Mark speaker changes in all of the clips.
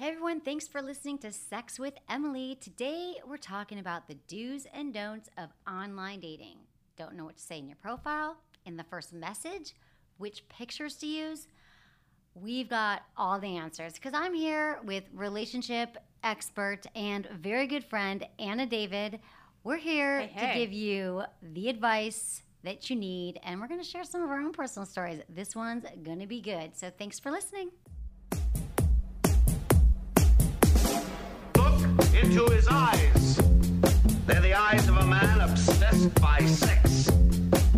Speaker 1: Hey everyone, thanks for listening to Sex with Emily. Today we're talking about the do's and don'ts of online dating. Don't know what to say in your profile, in the first message, which pictures to use. We've got all the answers because I'm here with relationship expert and very good friend Anna David. We're here
Speaker 2: Hey, hey.
Speaker 1: to give you the advice that you need, and we're going to share some of our own personal stories. This one's going to be good. So thanks for listening.
Speaker 3: Into his eyes. They're the eyes of a man obsessed by sex.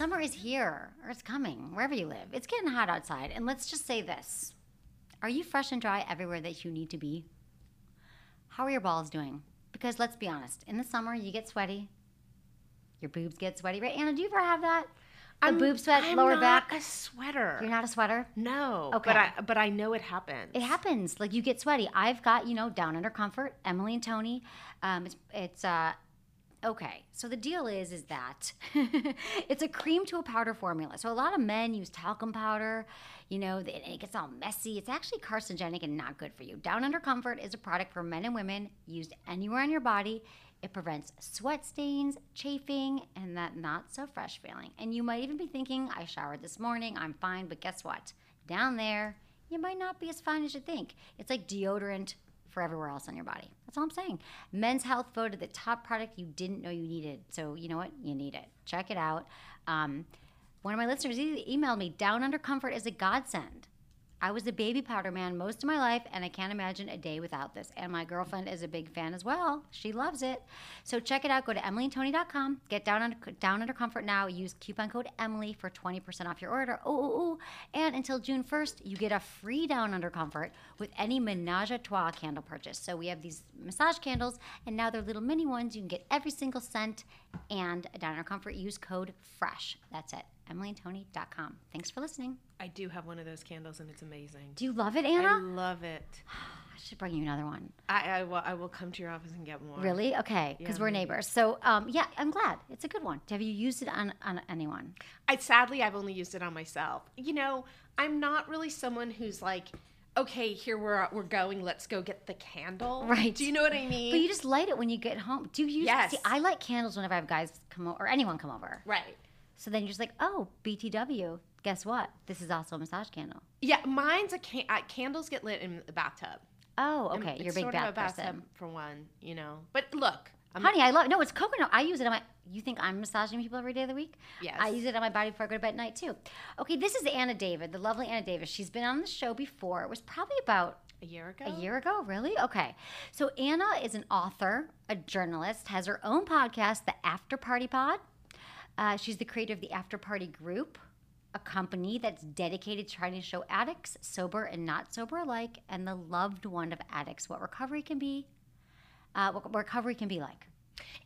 Speaker 1: Summer is here, or it's coming, wherever you live. It's getting hot outside, and let's just say this Are you fresh and dry everywhere that you need to be? How are your balls doing? Because let's be honest, in the summer, you get sweaty, your boobs get sweaty, right? Anna, do you ever have that? The boob sweat,
Speaker 2: I'm
Speaker 1: lower
Speaker 2: not
Speaker 1: back?
Speaker 2: a sweater.
Speaker 1: You're not a sweater?
Speaker 2: No.
Speaker 1: Okay.
Speaker 2: But I but I know it happens.
Speaker 1: It happens. Like you get sweaty. I've got you know down under comfort. Emily and Tony. Um, it's it's uh, okay. So the deal is is that it's a cream to a powder formula. So a lot of men use talcum powder. You know, and it gets all messy. It's actually carcinogenic and not good for you. Down under comfort is a product for men and women used anywhere on your body. It prevents sweat stains, chafing, and that not so fresh feeling. And you might even be thinking, I showered this morning, I'm fine, but guess what? Down there, you might not be as fine as you think. It's like deodorant for everywhere else on your body. That's all I'm saying. Men's Health voted the top product you didn't know you needed. So you know what? You need it. Check it out. Um, one of my listeners emailed me, Down Under Comfort is a godsend. I was a baby powder man most of my life, and I can't imagine a day without this. And my girlfriend is a big fan as well. She loves it. So check it out. Go to emilyandtony.com. Get down under, down under comfort now. Use coupon code Emily for 20% off your order. Ooh. And until June 1st, you get a free down under comfort with any Menage a Trois candle purchase. So we have these massage candles, and now they're little mini ones. You can get every single scent and down under comfort. Use code FRESH. That's it. emilyandtony.com. Thanks for listening.
Speaker 2: I do have one of those candles and it's amazing.
Speaker 1: Do you love it, Anna?
Speaker 2: I love it.
Speaker 1: I should bring you another one.
Speaker 2: I, I will I will come to your office and get more.
Speaker 1: Really? Okay, because
Speaker 2: Yeah,
Speaker 1: we're neighbors. So, um, yeah, I'm glad. It's a good one. Have you used it on, on anyone?
Speaker 2: I sadly I've only used it on myself. You know, I'm not really someone who's like, okay, here we're we're going. Let's go get the candle.
Speaker 1: Right.
Speaker 2: Do you know what I mean?
Speaker 1: But you just light it when you get home. Do you use
Speaker 2: Yes.
Speaker 1: See, I light candles whenever I have guys come over or anyone come over.
Speaker 2: right.
Speaker 1: So then you're just like, oh, BTW. Guess what? This is also a massage candle.
Speaker 2: Yeah, mine's a can- uh, candles get lit in the bathtub.
Speaker 1: Oh, okay. You're a big
Speaker 2: sort
Speaker 1: bath
Speaker 2: of a bathtub
Speaker 1: person.
Speaker 2: for one, you know. But look, I'm
Speaker 1: Honey, I love No, it's coconut. I use it on my. You think I'm massaging people every day of the week?
Speaker 2: Yes.
Speaker 1: I use it on my body before I go to bed at night too. Okay, this is Anna David, the lovely Anna David. She's been on the show before. It was probably about
Speaker 2: a year ago.
Speaker 1: A year ago, really? Okay. So Anna is an author, a journalist, has her own podcast, the After Party Pod. Uh, she's the creator of the After Party Group, a company that's dedicated to trying to show addicts, sober and not sober alike, and the loved one of addicts what recovery can be, uh, what recovery can be like.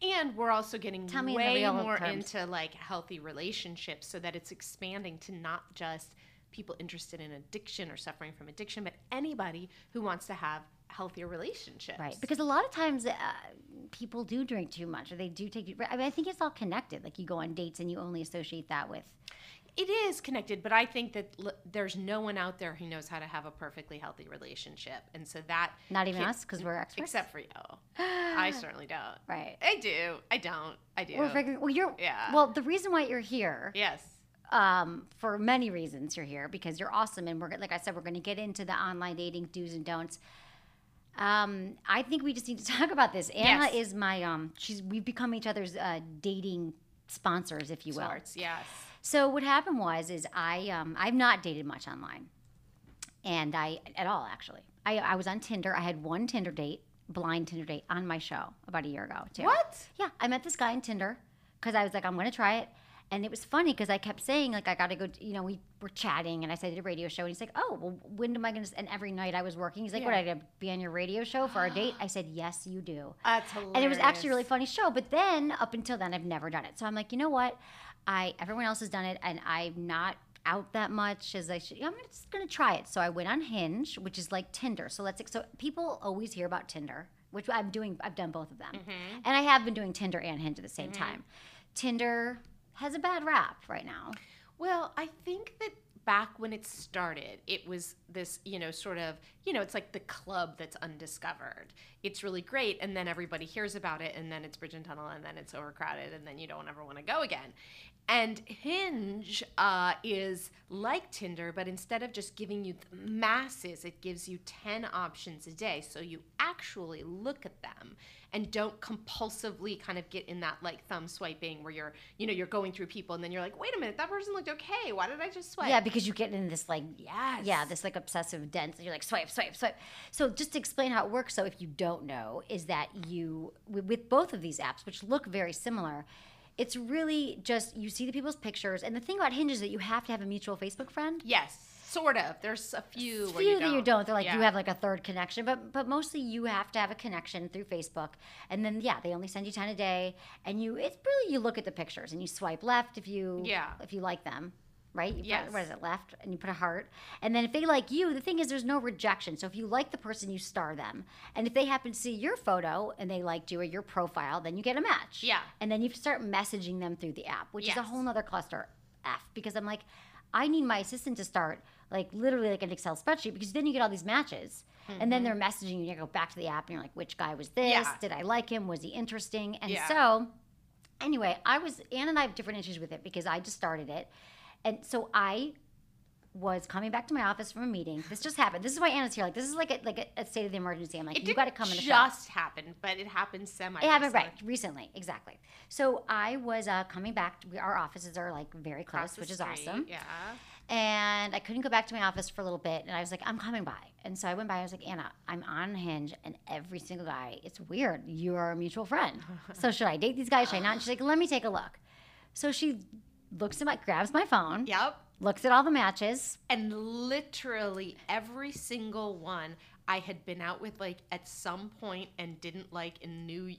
Speaker 2: And we're also getting
Speaker 1: Tell me in the
Speaker 2: way more
Speaker 1: terms.
Speaker 2: into like healthy relationships so that it's expanding to not just people interested in addiction or suffering from addiction, but anybody who wants to have healthier relationships.
Speaker 1: Right, because a lot of times uh, people do drink too much, or they do take. I mean, I think it's all connected. Like you go on dates and you only associate that with
Speaker 2: it is connected, but I think that l- there's no one out there who knows how to have a perfectly healthy relationship, and so that
Speaker 1: Not even
Speaker 2: can-
Speaker 1: us, 'cause we're experts?
Speaker 2: except for you. I certainly don't.
Speaker 1: Right.
Speaker 2: I do. I don't. I do.
Speaker 1: We're figuring. Well, you're.
Speaker 2: Yeah.
Speaker 1: Well, the reason why you're here,
Speaker 2: yes.
Speaker 1: um, for many reasons, you're here because you're awesome, and we're like I said, we're going to get into the online dating do's and don'ts. Um, I think we just need to talk about this. Anna
Speaker 2: Yes.
Speaker 1: is my um. She's we've become each other's uh, dating sponsors, if you will.
Speaker 2: Sorts. Yes.
Speaker 1: So what happened was is I um, I've not dated much online, and I at all actually. I, I was on Tinder. I had one Tinder date, blind Tinder date, on my show about a year ago too.
Speaker 2: What?
Speaker 1: Yeah, I met this guy on Tinder because I was like, I'm going to try it. And it was funny because I kept saying, like, I got to go, you know, we were chatting and I said, I did a radio show. And he's like, oh, well, when am I going to, and every night I was working, he's like, what, I got to be on your radio show for our date? I said, yes, you do.
Speaker 2: That's hilarious.
Speaker 1: And it was actually a really funny show. But then up until then, I've never done it. So I'm like, you know what? I everyone else has done it, and I'm not out that much as I should. I'm just gonna try it. So I went on Hinge, which is like Tinder. So let's so people always hear about Tinder, which I'm doing. I've done both of them, mm-hmm. and I have been doing Tinder and Hinge at the same mm-hmm. time. Tinder has a bad rap right now.
Speaker 2: Well, I think that back when it started, it was this, you know, sort of, you know, it's like the club that's undiscovered. It's really great, and then everybody hears about it, and then it's Bridge and Tunnel, and then it's overcrowded, and then you don't ever want to go again. And Hinge uh, is like Tinder, but instead of just giving you the masses, it gives you 10 options a day. So you actually look at them and don't compulsively kind of get in that like thumb swiping where you're, you know, you're going through people and then you're like, wait a minute, that person looked okay. Why did I just swipe?
Speaker 1: Yeah, because you get in this like
Speaker 2: Yes.
Speaker 1: yeah, this like obsessive dense. You're like swipe, swipe, swipe. So just to explain how it works, so if you don't know, is that you with, with both of these apps, which look very similar, it's really just you see the people's pictures, and the thing about Hinge is that you have to have a mutual Facebook friend.
Speaker 2: Yes, sort of. There's a few
Speaker 1: few
Speaker 2: you
Speaker 1: that
Speaker 2: don't.
Speaker 1: you don't. They're like
Speaker 2: Yeah.
Speaker 1: you have like a third connection, but but mostly you have to have a connection through Facebook, and then yeah, they only send you ten a day, and you it's really you look at the pictures and you swipe left if you
Speaker 2: Yeah.
Speaker 1: if you like them. Right? You put- what is it, left? And you put a heart. And then if they like you, the thing is there's no rejection. So if you like the person, you star them. And if they happen to see your photo and they liked you or your profile, then you get a match.
Speaker 2: Yeah.
Speaker 1: And then you start messaging them through the app, which is a whole nother cluster F because I'm like, I need my assistant to start like literally like an Excel spreadsheet because then you get all these matches. And then mm-hmm. they're messaging you. You go back to the app and you're like, which guy was this?
Speaker 2: Yeah.
Speaker 1: Did I like him? Was he interesting? And
Speaker 2: Yeah.
Speaker 1: so, anyway, I was, Ann and I have different issues with it because I just started it. And so I was coming back to my office from a meeting. This just happened. This is why Anna's here. Like, this is like a, like a, a state of the emergency. I'm like,
Speaker 2: It
Speaker 1: you got to come in the show.
Speaker 2: just happen, but it happened semi.
Speaker 1: It happened right recently, exactly. So I was uh, coming back. To, we, our offices are like very close, which is awesome.
Speaker 2: Yeah.
Speaker 1: And I couldn't go back to my office for a little bit, and I was like, I'm coming by. And so I went by. I was like, Anna, I'm on Hinge, and every single guy, it's weird. You are a mutual friend. so should I date these guys? Should I not? And she's like, let me take a look. So she looks at my, grabs my phone,
Speaker 2: Yep.
Speaker 1: looks at all the matches.
Speaker 2: And literally every single one I had been out with like at some point and didn't like and knew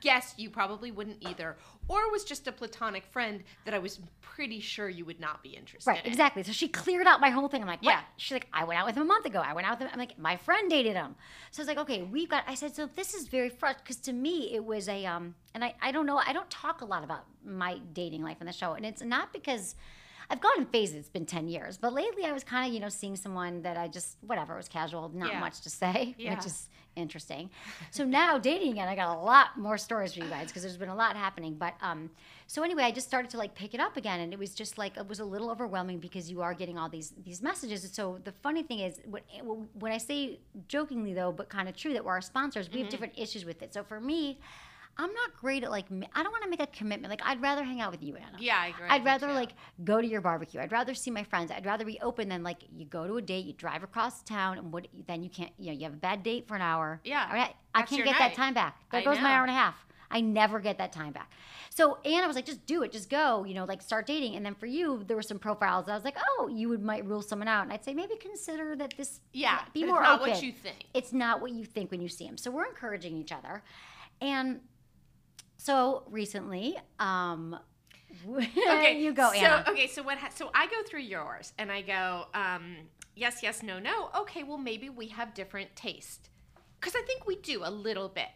Speaker 2: guess you probably wouldn't either or was just a platonic friend that I was pretty sure you would not be interested
Speaker 1: Right,
Speaker 2: in.
Speaker 1: exactly. So she cleared out my whole thing. I'm like, what?
Speaker 2: Yeah.
Speaker 1: She's like, I went out with him a month ago. I went out with him. I'm like, my friend dated him. So I was like, okay, we've got. I said, so this is very frustrating because to me it was a um, and I I don't know. I don't talk a lot about my dating life on the show, and it's not because. I've gone in phases. It's been ten years, but lately I was kind of, you know, seeing someone that I just whatever. It was casual, not
Speaker 2: Yeah.
Speaker 1: much to say,
Speaker 2: Yeah.
Speaker 1: which is interesting. So now dating again, I got a lot more stories for you guys because there's been a lot happening. But um, so anyway, I just started to like pick it up again, and it was just like it was a little overwhelming because you are getting all these these messages. And so the funny thing is, when when I say jokingly though, but kind of true that we're our sponsors, we have different issues with it. So for me. I'm not great at like I don't want to make a commitment. Like I'd rather hang out with you, Anna.
Speaker 2: Yeah, I agree.
Speaker 1: I'd rather like go to your barbecue. I'd rather see my friends. I'd rather be open than like you go to a date, you drive across town, and what then you can't. You know, you have a bad date for an hour.
Speaker 2: Yeah,
Speaker 1: All right, I
Speaker 2: that's
Speaker 1: can't get
Speaker 2: night.
Speaker 1: that time back. There
Speaker 2: I
Speaker 1: goes my hour and a half. I never get that time back. So Anna was like, just do it, just go. You know, like start dating. And then for you, there were some profiles. that I was like, oh, you would might rule someone out, and I'd say maybe consider that this.
Speaker 2: Yeah,
Speaker 1: be more it's
Speaker 2: not
Speaker 1: open.
Speaker 2: what you think.
Speaker 1: It's not what you think when you see them. So we're encouraging each other, and so recently, um,
Speaker 2: okay,
Speaker 1: you go,
Speaker 2: so,
Speaker 1: Anna.
Speaker 2: Okay, so what? Ha- so I go through yours and I go, um, yes, yes, no, no. Okay, well maybe we have different taste because I think we do a little bit.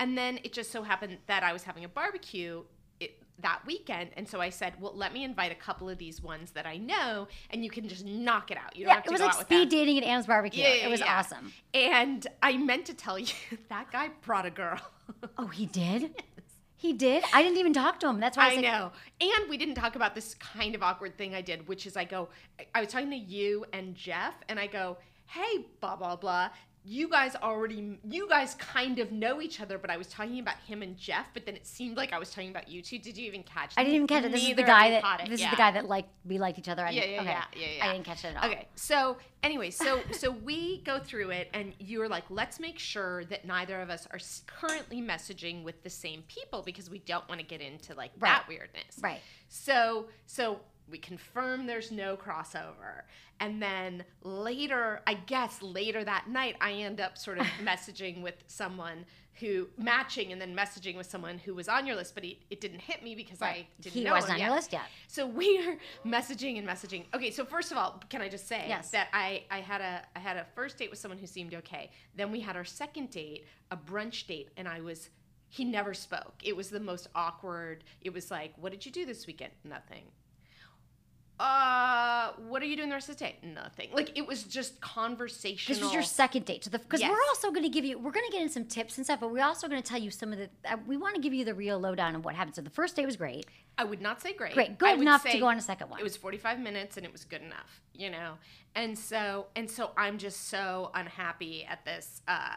Speaker 2: And then it just so happened that I was having a barbecue it, that weekend, and so I said, well, let me invite a couple of these ones that I know, and you can just knock it out. You don't
Speaker 1: Yeah,
Speaker 2: have to
Speaker 1: it was
Speaker 2: go
Speaker 1: like
Speaker 2: out
Speaker 1: speed dating at Anna's barbecue.
Speaker 2: Yeah, yeah,
Speaker 1: it was awesome.
Speaker 2: And I meant to tell you that guy brought a girl.
Speaker 1: Oh, he did. He did. I didn't even talk to him. That's why I,
Speaker 2: I
Speaker 1: like,
Speaker 2: know. And we didn't talk about this kind of awkward thing I did, which is I go, I was talking to you and Jeff, and I go, hey, blah, blah, blah. You guys already you guys kind of know each other, but I was talking about him and Jeff, but then it seemed like I was talking about you two. Did you even catch?
Speaker 1: I didn't even catch it. This is the guy that
Speaker 2: it.
Speaker 1: this
Speaker 2: Yeah.
Speaker 1: is the guy that like we liked each other. I
Speaker 2: Yeah, yeah,
Speaker 1: okay.
Speaker 2: yeah, yeah, yeah.
Speaker 1: I didn't catch it at all.
Speaker 2: Okay, so anyway, so so we go through it, and you're like, let's make sure that neither of us are currently messaging with the same people because we don't want to get into like that weirdness.
Speaker 1: Right.
Speaker 2: So so we confirm there's no crossover, and then later, I guess later that night, I end up sort of messaging with someone who matching and then messaging with someone who was on your list, but he, it didn't hit me because I didn't know.
Speaker 1: He
Speaker 2: know
Speaker 1: wasn't on your list yet.
Speaker 2: So we're messaging and messaging. Okay, so first of all, can I just say
Speaker 1: Yes.
Speaker 2: that I, I had a I had a first date with someone who seemed okay. Then we had our second date, a brunch date, and I was he never spoke. It was the most awkward. It was like, "What did you do this weekend?" Nothing. Uh, what are you doing the rest of the day? Nothing. Like it was just conversational.
Speaker 1: This was your second date. So the because
Speaker 2: Yes.
Speaker 1: we're also going to give you we're going to get in some tips and stuff, but we're also going to tell you some of the uh, we want to give you the real lowdown of what happened. So the first date was great.
Speaker 2: I would not say great.
Speaker 1: Great. Good enough to go on a second one.
Speaker 2: It was 45 minutes and it was good enough, you know. And so and so I'm just so unhappy at this uh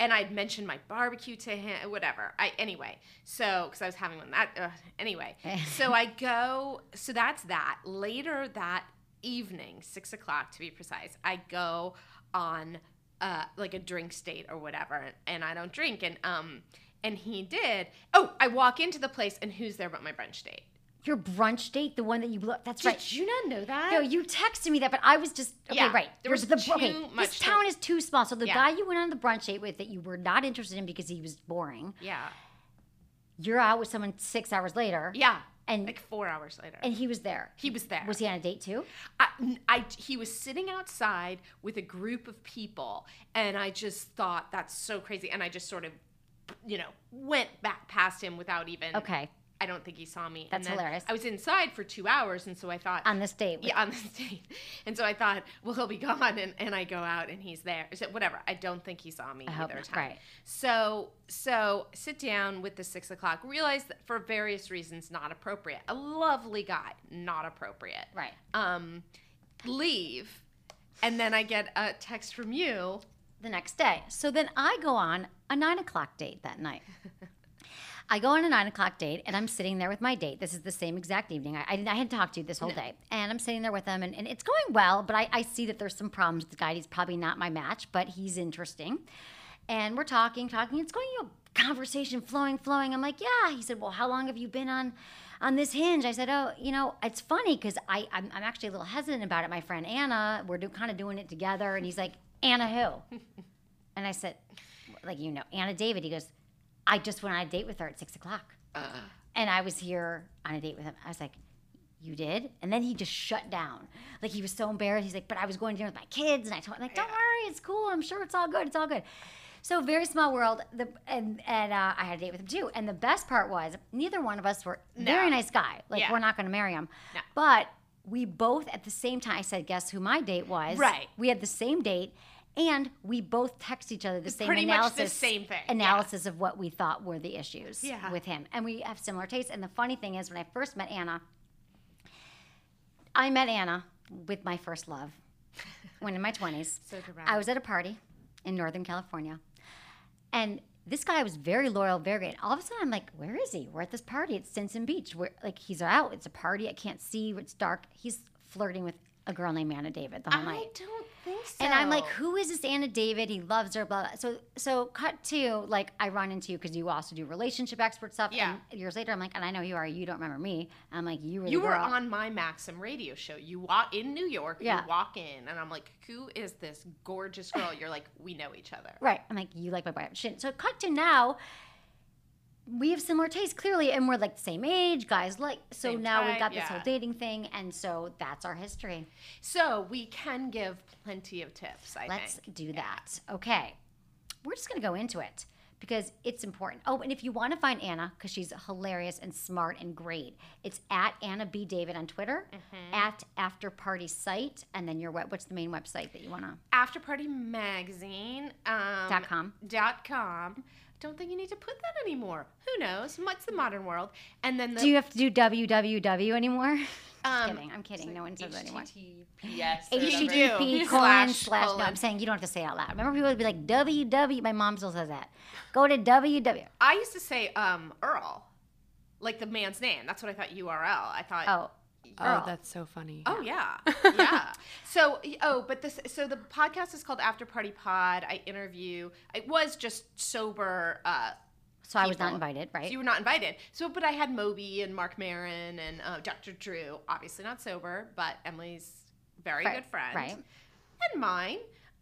Speaker 2: and I'd mentioned my barbecue to him, whatever. I anyway. So because I was having one that uh, anyway. so I go. So that's that. Later that evening, six o'clock to be precise, I go on uh, like a drink date or whatever, and I don't drink, and um, and he did. Oh, I walk into the place, and who's there but my brunch date?
Speaker 1: Your brunch date, the one that you blew up. That's
Speaker 2: Did
Speaker 1: right.
Speaker 2: Did you not know that?
Speaker 1: No, you texted me that, but I was just okay.
Speaker 2: Yeah,
Speaker 1: right,
Speaker 2: there was
Speaker 1: the, okay,
Speaker 2: too
Speaker 1: This
Speaker 2: much to-
Speaker 1: town is too small. So the
Speaker 2: Yeah.
Speaker 1: guy you went on the brunch date with that you were not interested in because he was boring.
Speaker 2: yeah,
Speaker 1: You're out with someone six hours later.
Speaker 2: yeah.
Speaker 1: And-
Speaker 2: like four hours later,
Speaker 1: and he was there.
Speaker 2: he was there.
Speaker 1: Was he on a date too?
Speaker 2: I, I- he was sitting outside with a group of people, and I just thought that's so crazy. And I just sort of, you know, went back past him without even.
Speaker 1: Okay,
Speaker 2: I don't think he saw me.
Speaker 1: That's hilarious.
Speaker 2: I was inside for two hours, and so I thought
Speaker 1: on this date. with-
Speaker 2: yeah, on this date. And so I thought, well, he'll be gone, and, and I go out and he's there. So whatever. I don't think he saw me
Speaker 1: I
Speaker 2: either time.
Speaker 1: Right.
Speaker 2: So so sit down with the six o'clock. Realize that for various reasons, not appropriate. A lovely guy, not appropriate.
Speaker 1: Right.
Speaker 2: Um, leave, and then I get a text from you.
Speaker 1: the next day. So then I go on a nine o'clock date that night. I go on a nine o'clock date and I'm sitting there with my date. This is the same exact evening. I, I, I hadn't talked to you this whole day. And I'm sitting there with him and, and it's going well, but I, I see that there's some problems with the guy. He's probably not my match, but he's interesting. And we're talking, talking. It's going, you know, conversation flowing, flowing. I'm like, yeah. He said, well, how long have you been on on this hinge? I said, oh, you know, it's funny because I'm, I'm actually a little hesitant about it. My friend Anna, we're do, kind of doing it together. And he's like, Anna who? And I said, like, you know, Anna David. He goes, I just went on a date with her at six o'clock. And I was here on a date with him. I was like, you did? And then he just shut down. Like, he was so embarrassed. He's like, but I was going to dinner with my kids. And I told him, like, don't worry, it's cool. I'm sure it's all good. It's all good. So, very small world. The, and and uh, I had a date with him too. And the best part was, neither one of us were very nice guy. Like,
Speaker 2: Yeah.
Speaker 1: we're not going to marry him.
Speaker 2: No.
Speaker 1: But we both at the same time, I said, guess who my date was?
Speaker 2: Right.
Speaker 1: We had the same date. And we both text each other the same
Speaker 2: pretty much
Speaker 1: analysis,
Speaker 2: the same thing, yeah.
Speaker 1: analysis of what we thought were the issues
Speaker 2: Yeah.
Speaker 1: with him, and we have similar tastes. And the funny thing is, when I first met Anna, I met Anna with my first love when in my twenties.
Speaker 2: So dramatic.
Speaker 1: I was at a party in Northern California, and this guy was very loyal, very great. All of a sudden, I'm like, "Where is he? We're at this party at Stinson Beach. We're like, he's out. It's a party. I can't see. It's dark. He's flirting with a girl named Anna David the whole
Speaker 2: I
Speaker 1: night."
Speaker 2: don't think so.
Speaker 1: And I'm like, who is this Anna David? He loves her, blah, blah. So, so cut to like, I run into you because you also do relationship expert stuff.
Speaker 2: Yeah.
Speaker 1: And years later, I'm like, and I know you are. You don't remember me. I'm like, you were.
Speaker 2: You were on my Maxim radio show. You walk in New York.
Speaker 1: Yeah.
Speaker 2: You walk in, and I'm like, "Who is this gorgeous girl?" You're like, "We know each other."
Speaker 1: Right. I'm like, you like my boy. Shit. So cut to now. We have similar tastes clearly, and we're like the same age, guys. Like, so
Speaker 2: Same
Speaker 1: now we've got this
Speaker 2: yeah.
Speaker 1: whole dating thing, and so that's our history.
Speaker 2: So we can give plenty of tips. I
Speaker 1: Let's
Speaker 2: think.
Speaker 1: do that. Okay. We're just going to go into it because it's important. Oh, and if you want to find Anna, because she's hilarious and smart and great, it's at Anna B. David on Twitter,
Speaker 2: Mm-hmm.
Speaker 1: at After Party Site, and then your web. What's the main website that you want to?
Speaker 2: After Party Magazine. Um,
Speaker 1: Dot com.
Speaker 2: Dot com. Don't think you need to put that anymore. Who knows? What's the modern world? And then the
Speaker 1: Do you have to do www anymore?
Speaker 2: Um,
Speaker 1: kidding. I'm kidding. No one says that anymore.
Speaker 4: HTTPS. or whatever.
Speaker 1: HTTP
Speaker 2: do.
Speaker 1: colon
Speaker 2: Slash,
Speaker 1: slash. No,
Speaker 2: colon.
Speaker 1: I'm saying you don't have to say it out loud. Remember, people would be like www. My mom still says that. Go to www.
Speaker 2: I used to say um Earl, like the man's name. That's what I thought URL. I thought.
Speaker 1: Oh,
Speaker 4: Oh, that's so funny.
Speaker 2: Oh yeah, yeah. So oh, but this so the podcast is called After Party Pod. I interview. It was just sober. uh
Speaker 1: so I was not invited, right?
Speaker 2: So you were not invited. So, but I had Moby and Marc Maron and uh, Dr. Drew. Obviously not sober, but Emily's very
Speaker 1: Right,
Speaker 2: good friend,
Speaker 1: right.
Speaker 2: And mine.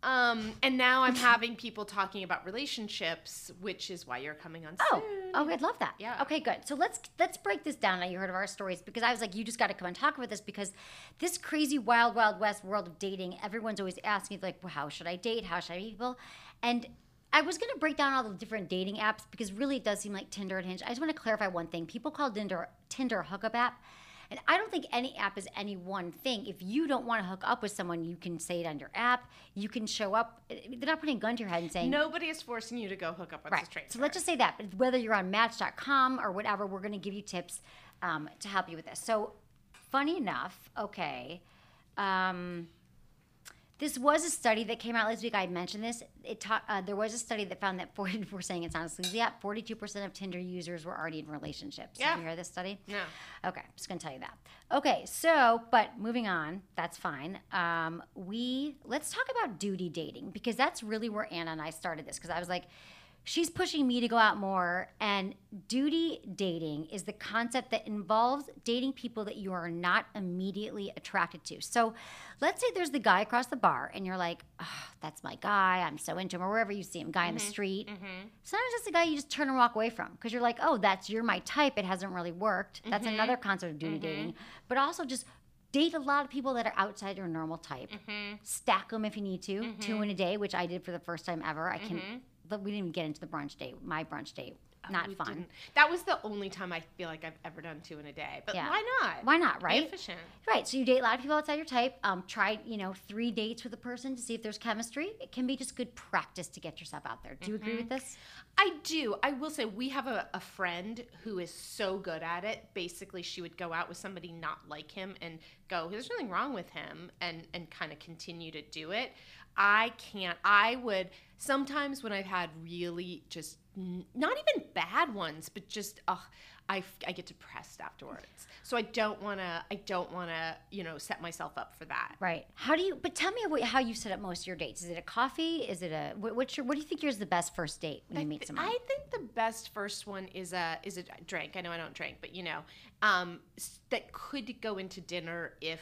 Speaker 2: Um, and now I'm having people talking about relationships, which is why you're coming on.
Speaker 1: Oh,
Speaker 2: soon.
Speaker 1: oh, I'd love that.
Speaker 2: Yeah.
Speaker 1: Okay, good. So let's let's break this down. Now you heard of our stories because I was like, you just got to come and talk about this because this crazy wild, wild west world of dating. Everyone's always asking me like, well, how should I date? How should I meet people? And I was gonna break down all the different dating apps because really it does seem like Tinder and Hinge. I just want to clarify one thing. People call Tinder Tinder a hookup app. And I don't think any app is any one thing. If you don't want to hook up with someone, you can say it on your app. You can show up. They're not putting a gun to your head and saying,
Speaker 2: Nobody is forcing you to go hook up with a stranger.
Speaker 1: so let's just say that. But whether you're on Match.com or whatever, we're going to give you tips um, to help you with this. So, funny enough, okay. Um, this was a study that came out last week. I mentioned this. It ta- uh, there was a study that found that 40, we're saying it's not a sleazy app. 42% of Tinder users were already in relationships. Did
Speaker 2: Yeah.
Speaker 1: you hear this study?
Speaker 2: No.
Speaker 1: Okay, I'm just gonna tell you that. Okay, so but moving on, that's fine. Um, we let's talk about duty dating because that's really where Anna and I started this because I was like, she's pushing me to go out more, and duty dating is the concept that involves dating people that you are not immediately attracted to. So, let's say there's the guy across the bar, and you're like, oh, that's my guy. I'm so into him, or wherever you see him, guy in the mm-hmm. street. Mm-hmm. Sometimes it's the guy you just turn and walk away from because you're like, oh, that's you're my type. It hasn't really worked. That's mm-hmm. another concept of duty dating, but also just date a lot of people that are outside your normal type. Stack them if you need to, two in a day, which I did for the first time ever. I can, but we didn't even get into the brunch date. My brunch date, not
Speaker 2: We
Speaker 1: fun.
Speaker 2: didn't- That was the only time I feel like I've ever done two in a day. But
Speaker 1: Yeah.
Speaker 2: why not?
Speaker 1: Why not,
Speaker 2: Be
Speaker 1: right?
Speaker 2: Efficient.
Speaker 1: Right. So you date a lot of people outside your type. Um, try, you know, three dates with a person to see if there's chemistry. It can be just good practice to get yourself out there. Do you agree with this?
Speaker 2: I do. I will say we have a, a friend who is so good at it. Basically, she would go out with somebody not like him and go, "There's nothing wrong with him," and and kind of continue to do it. I can't. I would sometimes when I've had really just n- not even bad ones, but just ugh, I f- I get depressed afterwards. So I don't want to. I don't want to. You know, set myself up for that.
Speaker 1: Right. How do you? But tell me what, how you set up most of your dates. Is it a coffee? Is it a what, what's your? What do you think yours is the best first date when you meet
Speaker 2: th-
Speaker 1: someone?
Speaker 2: I think the best first one is a is a drink. I know I don't drink, but you know, um, that could go into dinner if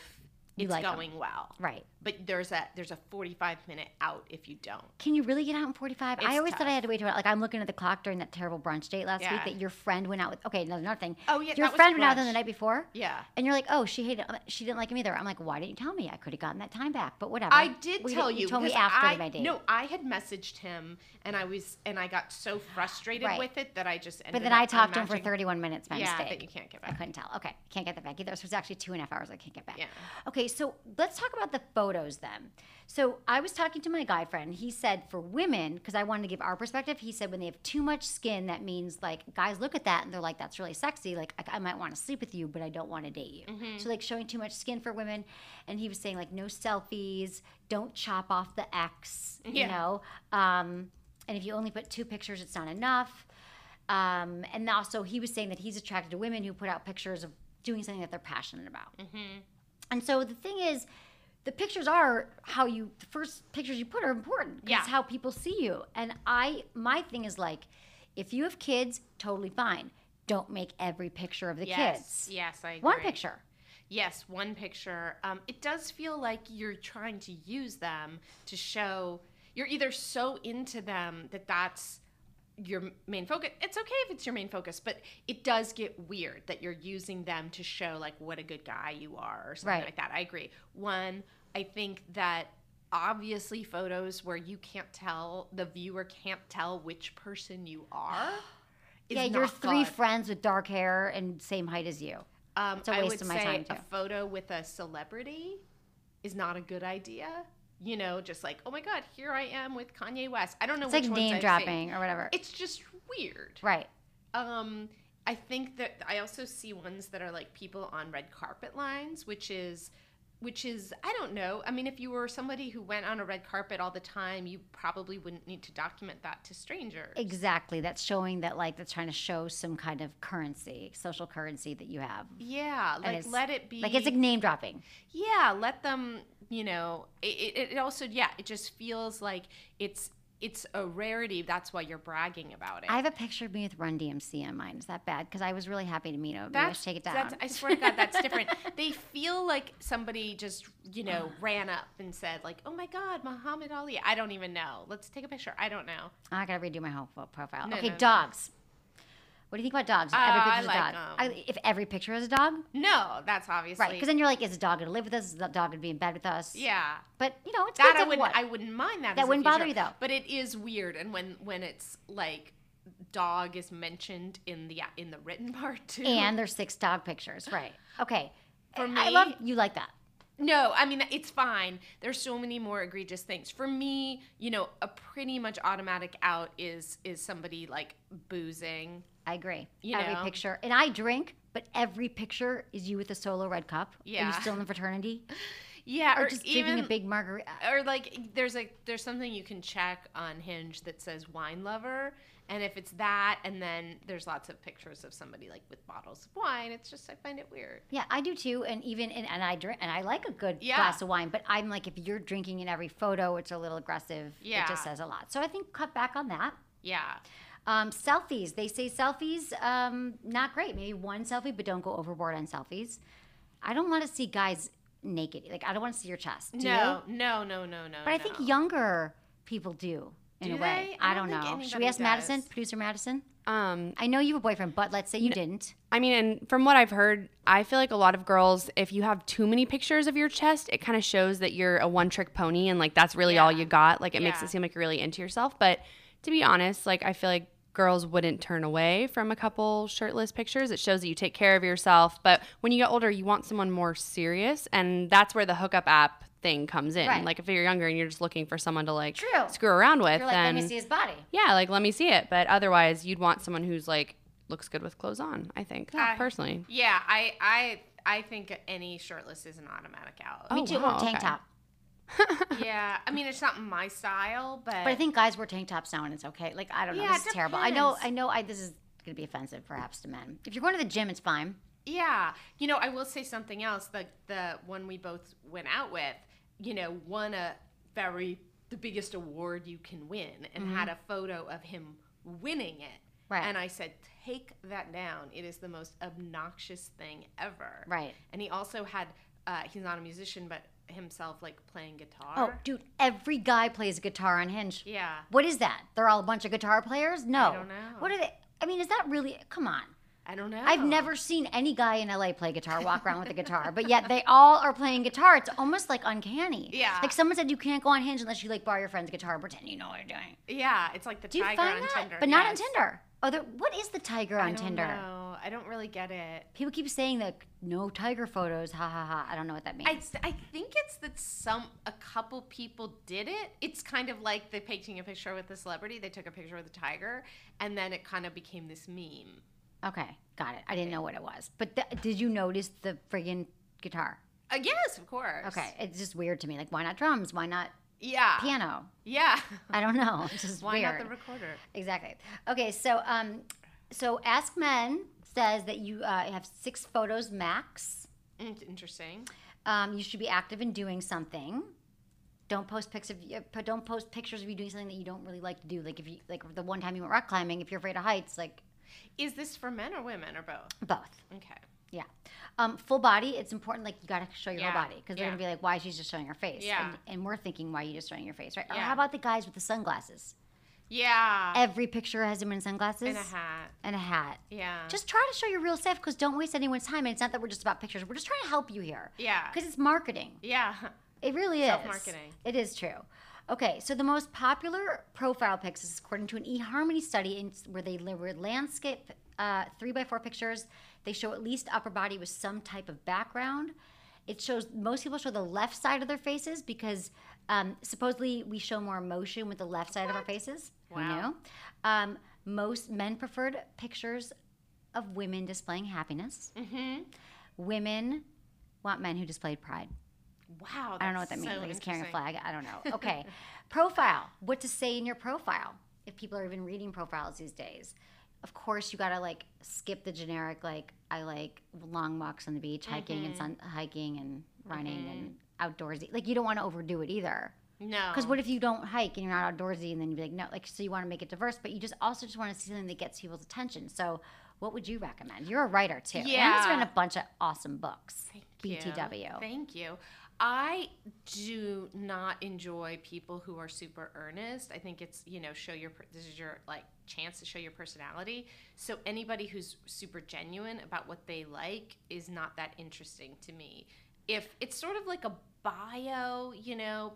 Speaker 1: You
Speaker 2: it's
Speaker 1: like
Speaker 2: going well.
Speaker 1: right.
Speaker 2: But there's a there's a 45 minute out if you don't.
Speaker 1: Can you really get out in 45? I
Speaker 2: It's
Speaker 1: always thought I had to wait till like I'm looking at the clock during that terrible brunch date last week that your friend went out with. Okay, another, another thing.
Speaker 2: Oh, yeah,
Speaker 1: your friend went out with the night before.
Speaker 2: Yeah.
Speaker 1: And you're like, oh, she hated. Uh, she didn't like him either. I'm like, why didn't you tell me? I could have gotten that time back, but whatever.
Speaker 2: I did
Speaker 1: Well,
Speaker 2: tell
Speaker 1: didn't-
Speaker 2: you.
Speaker 1: told me after
Speaker 2: I,
Speaker 1: my date.
Speaker 2: No, I had messaged him, and I was and I got so frustrated
Speaker 1: Right.
Speaker 2: with it that I just.
Speaker 1: But then I talked to him for 31 minutes by
Speaker 2: Yeah,
Speaker 1: mistake.
Speaker 2: that you can't get back.
Speaker 1: I couldn't tell. Okay, can't get that back either. So it's actually two and a half hours I can't get back.
Speaker 2: Yeah.
Speaker 1: Okay, so let's talk about the photos then. So I was talking to my guy friend. He said for women, because I wanted to give our perspective, he said when they have too much skin, that means like guys look at that and they're like, that's really sexy. Like I, I might want to sleep with you, but I don't want to date you.
Speaker 2: Mm-hmm.
Speaker 1: So like showing too much skin for women. And he was saying like no selfies, don't chop off the X, you know. Um, and if you only put two pictures, it's not enough. Um, and also, he was saying that he's attracted to women who put out pictures of doing something that they're passionate about. And so the thing is, the pictures are how you the first pictures you put are important.
Speaker 2: Yeah.
Speaker 1: It's how people see you. And I my thing is like, if you have kids, totally fine. Don't make every picture of the
Speaker 2: Yes,
Speaker 1: kids.
Speaker 2: yes, I agree.
Speaker 1: One picture.
Speaker 2: Yes, one picture. Um, it does feel like you're trying to use them to show you're either so into them that that's your main focus. It's okay if it's your main focus, but it does get weird that you're using them to show like what a good guy you are or something
Speaker 1: Right.
Speaker 2: like that. I agree. One, I think that obviously photos where you can't tell the viewer can't tell which person you are. is
Speaker 1: yeah, you're three
Speaker 2: fun.
Speaker 1: friends with dark hair and same height as you.
Speaker 2: Um,
Speaker 1: It's a
Speaker 2: I
Speaker 1: waste
Speaker 2: would
Speaker 1: of my
Speaker 2: say
Speaker 1: time,
Speaker 2: a photo with a celebrity is not a good idea. You know, just like, oh my God, here I am with Kanye West. I don't know
Speaker 1: It's
Speaker 2: which
Speaker 1: like name
Speaker 2: I've
Speaker 1: dropping
Speaker 2: Seen.
Speaker 1: or whatever.
Speaker 2: It's just weird.
Speaker 1: right.
Speaker 2: Um, I think that I also see ones that are like people on red carpet lines, which is which is I don't know. I mean, if you were somebody who went on a red carpet all the time, you probably wouldn't need to document that to strangers.
Speaker 1: Exactly. That's showing that like that's trying to show some kind of currency, social currency that you have.
Speaker 2: Yeah, like let it be
Speaker 1: Like it's like name dropping.
Speaker 2: yeah let them you know it, it, it also yeah it just feels like it's it's a rarity that's why you're bragging about it
Speaker 1: I have a picture of me with Run DMC on mine. Is that bad? Because I was really happy to meet him. Maybe I should take it down.
Speaker 2: I swear to God, that's different. they feel like somebody just, you know, ran up and said, like, "Oh my God, Muhammad Ali." I don't even know. Let's take a picture. I don't know.
Speaker 1: I gotta redo my whole profile.
Speaker 2: No,
Speaker 1: okay,
Speaker 2: no, no.
Speaker 1: What do you think about dogs? If
Speaker 2: Uh,
Speaker 1: every
Speaker 2: I
Speaker 1: picture's
Speaker 2: like
Speaker 1: a dog.
Speaker 2: 'em.
Speaker 1: I, if every picture is a dog,
Speaker 2: No, that's obviously
Speaker 1: right? Because then you're like, is the dog gonna live with us? Is the dog gonna be in bed with us?
Speaker 2: yeah.
Speaker 1: But you know, it's
Speaker 2: That
Speaker 1: to
Speaker 2: I
Speaker 1: have
Speaker 2: wouldn't.
Speaker 1: one.
Speaker 2: I wouldn't mind that.
Speaker 1: That
Speaker 2: as a
Speaker 1: wouldn't bother
Speaker 2: feature.
Speaker 1: you, though.
Speaker 2: But it is weird, and when when it's like dog is mentioned in the in the written part too.
Speaker 1: and there's six dog pictures, right? Okay.
Speaker 2: For
Speaker 1: I
Speaker 2: me-
Speaker 1: love you like that.
Speaker 2: No, I mean it's fine. There's so many more egregious things. For me, you know, a pretty much automatic out is is somebody like boozing.
Speaker 1: I agree.
Speaker 2: You
Speaker 1: every
Speaker 2: know?
Speaker 1: picture, and I drink, but every picture is you with a solo red cup.
Speaker 2: Yeah.
Speaker 1: Are you still in the fraternity?
Speaker 2: Yeah,
Speaker 1: Or,
Speaker 2: or,
Speaker 1: just
Speaker 2: even
Speaker 1: drinking a big margarita?
Speaker 2: Uh, or like there's like there's something you can check on Hinge that says wine lover, and if it's that, and then there's lots of pictures of somebody like with bottles of wine. It's just I find it weird.
Speaker 1: Yeah, I do too, and even and, and I drink and I like a good
Speaker 2: Yeah.
Speaker 1: glass of wine. But I'm like, if you're drinking in every photo, it's a little aggressive.
Speaker 2: Yeah.
Speaker 1: it just says a lot. So I think cut back on that.
Speaker 2: Yeah.
Speaker 1: Um, selfies. They say selfies, um, not great. Maybe one selfie, but don't go overboard on selfies. I don't want to see guys naked. Like I don't want to see your chest. Do
Speaker 2: no,
Speaker 1: you?
Speaker 2: no, no, no, no.
Speaker 1: But I think younger people do in
Speaker 2: Do
Speaker 1: a way.
Speaker 2: they?
Speaker 1: I,
Speaker 2: I
Speaker 1: don't,
Speaker 2: don't
Speaker 1: know. Should we ask Madison, producer Madison?
Speaker 4: Um,
Speaker 1: I know you have a boyfriend, but let's say you didn't.
Speaker 4: I mean, and from what I've heard, I feel like a lot of girls, if you have too many pictures of your chest, it kind of shows that you're a one trick pony and like that's really all you got. Like it makes it seem like you're really into yourself. But to be honest, like I feel like girls wouldn't turn away from a couple shirtless pictures. It shows that you take care of yourself. But when you get older, you want someone more serious. And that's where the hookup app thing comes in.
Speaker 1: Right.
Speaker 4: Like if you're younger and you're just looking for someone to like
Speaker 1: True.
Speaker 4: screw around with,
Speaker 1: You're like,
Speaker 4: then
Speaker 1: let me see his body.
Speaker 4: yeah, like let me see it. But otherwise, you'd want someone who's like looks good with clothes on. I think
Speaker 2: I-
Speaker 4: personally.
Speaker 2: Yeah, I, I, I think any shirtless is an automatic out.
Speaker 4: Oh,
Speaker 1: Me too.
Speaker 4: wow,
Speaker 1: Or tank
Speaker 4: okay.
Speaker 1: top.
Speaker 2: Yeah, I mean it's not my style, but
Speaker 1: But I think guys wear tank tops now and it's okay. Like I don't know.
Speaker 2: Yeah,
Speaker 1: this is terrible. I know. I know. I this is gonna be offensive perhaps to men. If you're going to the gym, it's fine.
Speaker 2: Yeah, you know, I will say something else. The the one we both went out with, you know, won a very the biggest award you can win, and had a photo of him winning it.
Speaker 1: Right.
Speaker 2: And I said, take that down. It is the most obnoxious thing ever.
Speaker 1: Right.
Speaker 2: And he also had. Uh, he's not a musician, but himself like playing guitar.
Speaker 1: Oh, dude, every guy plays guitar on Hinge.
Speaker 2: Yeah.
Speaker 1: What is that? They're all a bunch of guitar players? No.
Speaker 2: I don't know.
Speaker 1: What are they? I mean, is that really? Come on.
Speaker 2: I don't know.
Speaker 1: I've never seen any guy in LA play guitar, walk around with a guitar, but yet they all are playing guitar. It's almost like uncanny.
Speaker 2: Yeah.
Speaker 1: Like someone said, you can't go on Hinge unless you like borrow your friend's guitar and pretend you know what you're doing.
Speaker 2: Yeah, it's like the
Speaker 1: Do you
Speaker 2: tiger
Speaker 1: find
Speaker 2: on
Speaker 1: that?
Speaker 2: Tinder,
Speaker 1: But not on. Tinder. Oh, there, what is the tiger on
Speaker 2: I don't
Speaker 1: Tinder?
Speaker 2: know. I don't really get it.
Speaker 1: People keep saying that no tiger photos. Ha ha ha. I don't know what that means.
Speaker 2: I, I think it's that some a couple people did it. It's kind of like they taking a picture with a celebrity. They took a picture with a tiger, and then it kind of became this meme.
Speaker 1: okay, got it. I didn't know what it was. But th- did you notice the friggin' guitar?
Speaker 2: Uh, yes, of course.
Speaker 1: Okay, it's just weird to me. Like, why not drums? Why not
Speaker 2: Yeah.
Speaker 1: piano?
Speaker 2: Yeah.
Speaker 1: I don't know. It's just
Speaker 2: Why
Speaker 1: weird.
Speaker 2: not the recorder?
Speaker 1: Exactly. Okay, so um, so Ask Men says that you uh, have six photos max.
Speaker 2: Interesting.
Speaker 1: Um, you should be active in doing something. Don't post pics of you, don't post pictures of you doing something that you don't really like to do. Like if you like the one time you went rock climbing, if you're afraid of heights, like
Speaker 2: Is this for men or women or both?
Speaker 1: both.
Speaker 2: Okay.
Speaker 1: Yeah. Um, full body, it's important. Like you got to show your
Speaker 2: Yeah,
Speaker 1: whole body because they're
Speaker 2: yeah.
Speaker 1: gonna be like, "Why she's just showing her face?"
Speaker 2: Yeah.
Speaker 1: And, and we're thinking, "Why are you just showing your face?" Right? Or how about the guys with the sunglasses?
Speaker 2: Yeah.
Speaker 1: Every picture has him in sunglasses
Speaker 2: and a hat.
Speaker 1: and a hat.
Speaker 2: Yeah.
Speaker 1: Just try to show your real self because don't waste anyone's time. And it's not that we're just about pictures. We're just trying to help you here.
Speaker 2: Yeah.
Speaker 1: Because it's marketing.
Speaker 2: Yeah.
Speaker 1: It really is.
Speaker 2: Self-marketing.
Speaker 1: It is true. Okay, so the most popular profile pics is according to an eHarmony study in, where they were landscape uh, three by four pictures. They show at least upper body with some type of background. It shows most people show the left side of their faces because um, supposedly we show more emotion with the left side of our faces.
Speaker 2: Wow.
Speaker 1: knew? Um, most men preferred pictures of women displaying happiness.
Speaker 2: Mm-hmm.
Speaker 1: Women want men who displayed pride.
Speaker 2: Wow.
Speaker 1: I don't know what that
Speaker 2: that's
Speaker 1: means.
Speaker 2: so
Speaker 1: like, it's carrying a flag. I don't know. Okay. profile. What to say in your profile? If people are even reading profiles these days. Of course, you gotta like skip the generic like I like long walks on the beach, hiking
Speaker 2: Mm-hmm.
Speaker 1: and sun hiking and running and outdoorsy. Like you don't want to overdo it either.
Speaker 2: No.
Speaker 1: Because what if you don't hike and you're not outdoorsy and then you'd be like, no, like, so you want to make it diverse, but you just also just want to see something that gets people's attention. So, what would you recommend? You're a writer too. Yeah. Anna's
Speaker 2: Yeah.
Speaker 1: written a bunch of awesome books.
Speaker 2: Thank you.
Speaker 1: BTW.
Speaker 2: Thank you. I do not enjoy people who are super earnest. I think it's you know show your this is your like chance to show your personality. So anybody who's super genuine about what they like is not that interesting to me. If it's sort of like a bio, you know,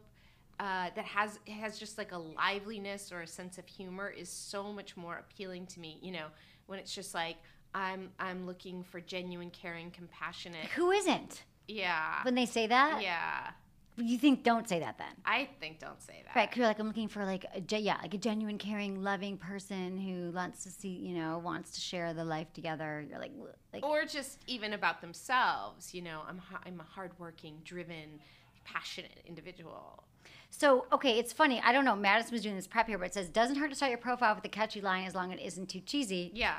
Speaker 2: uh, that has has just like a liveliness or a sense of humor is so much more appealing to me. You know, when it's just like I'm I'm looking for genuine, caring, compassionate.
Speaker 1: Who isn't?
Speaker 2: Yeah.
Speaker 1: When they say that,
Speaker 2: Yeah.
Speaker 1: you think don't say that then.
Speaker 2: I think don't say that.
Speaker 1: Right, 'cause you're like I'm looking for like a yeah, like a genuine, caring, loving person who wants to see, you know, wants to share the life together. You're like, like
Speaker 2: Or just even about themselves. You know, I'm I'm a hardworking, driven, passionate individual.
Speaker 1: So, okay, it's funny. I don't know. Madison was doing this prep here, but it says, doesn't hurt to start your profile with a catchy line as long as it isn't too cheesy.
Speaker 2: Yeah.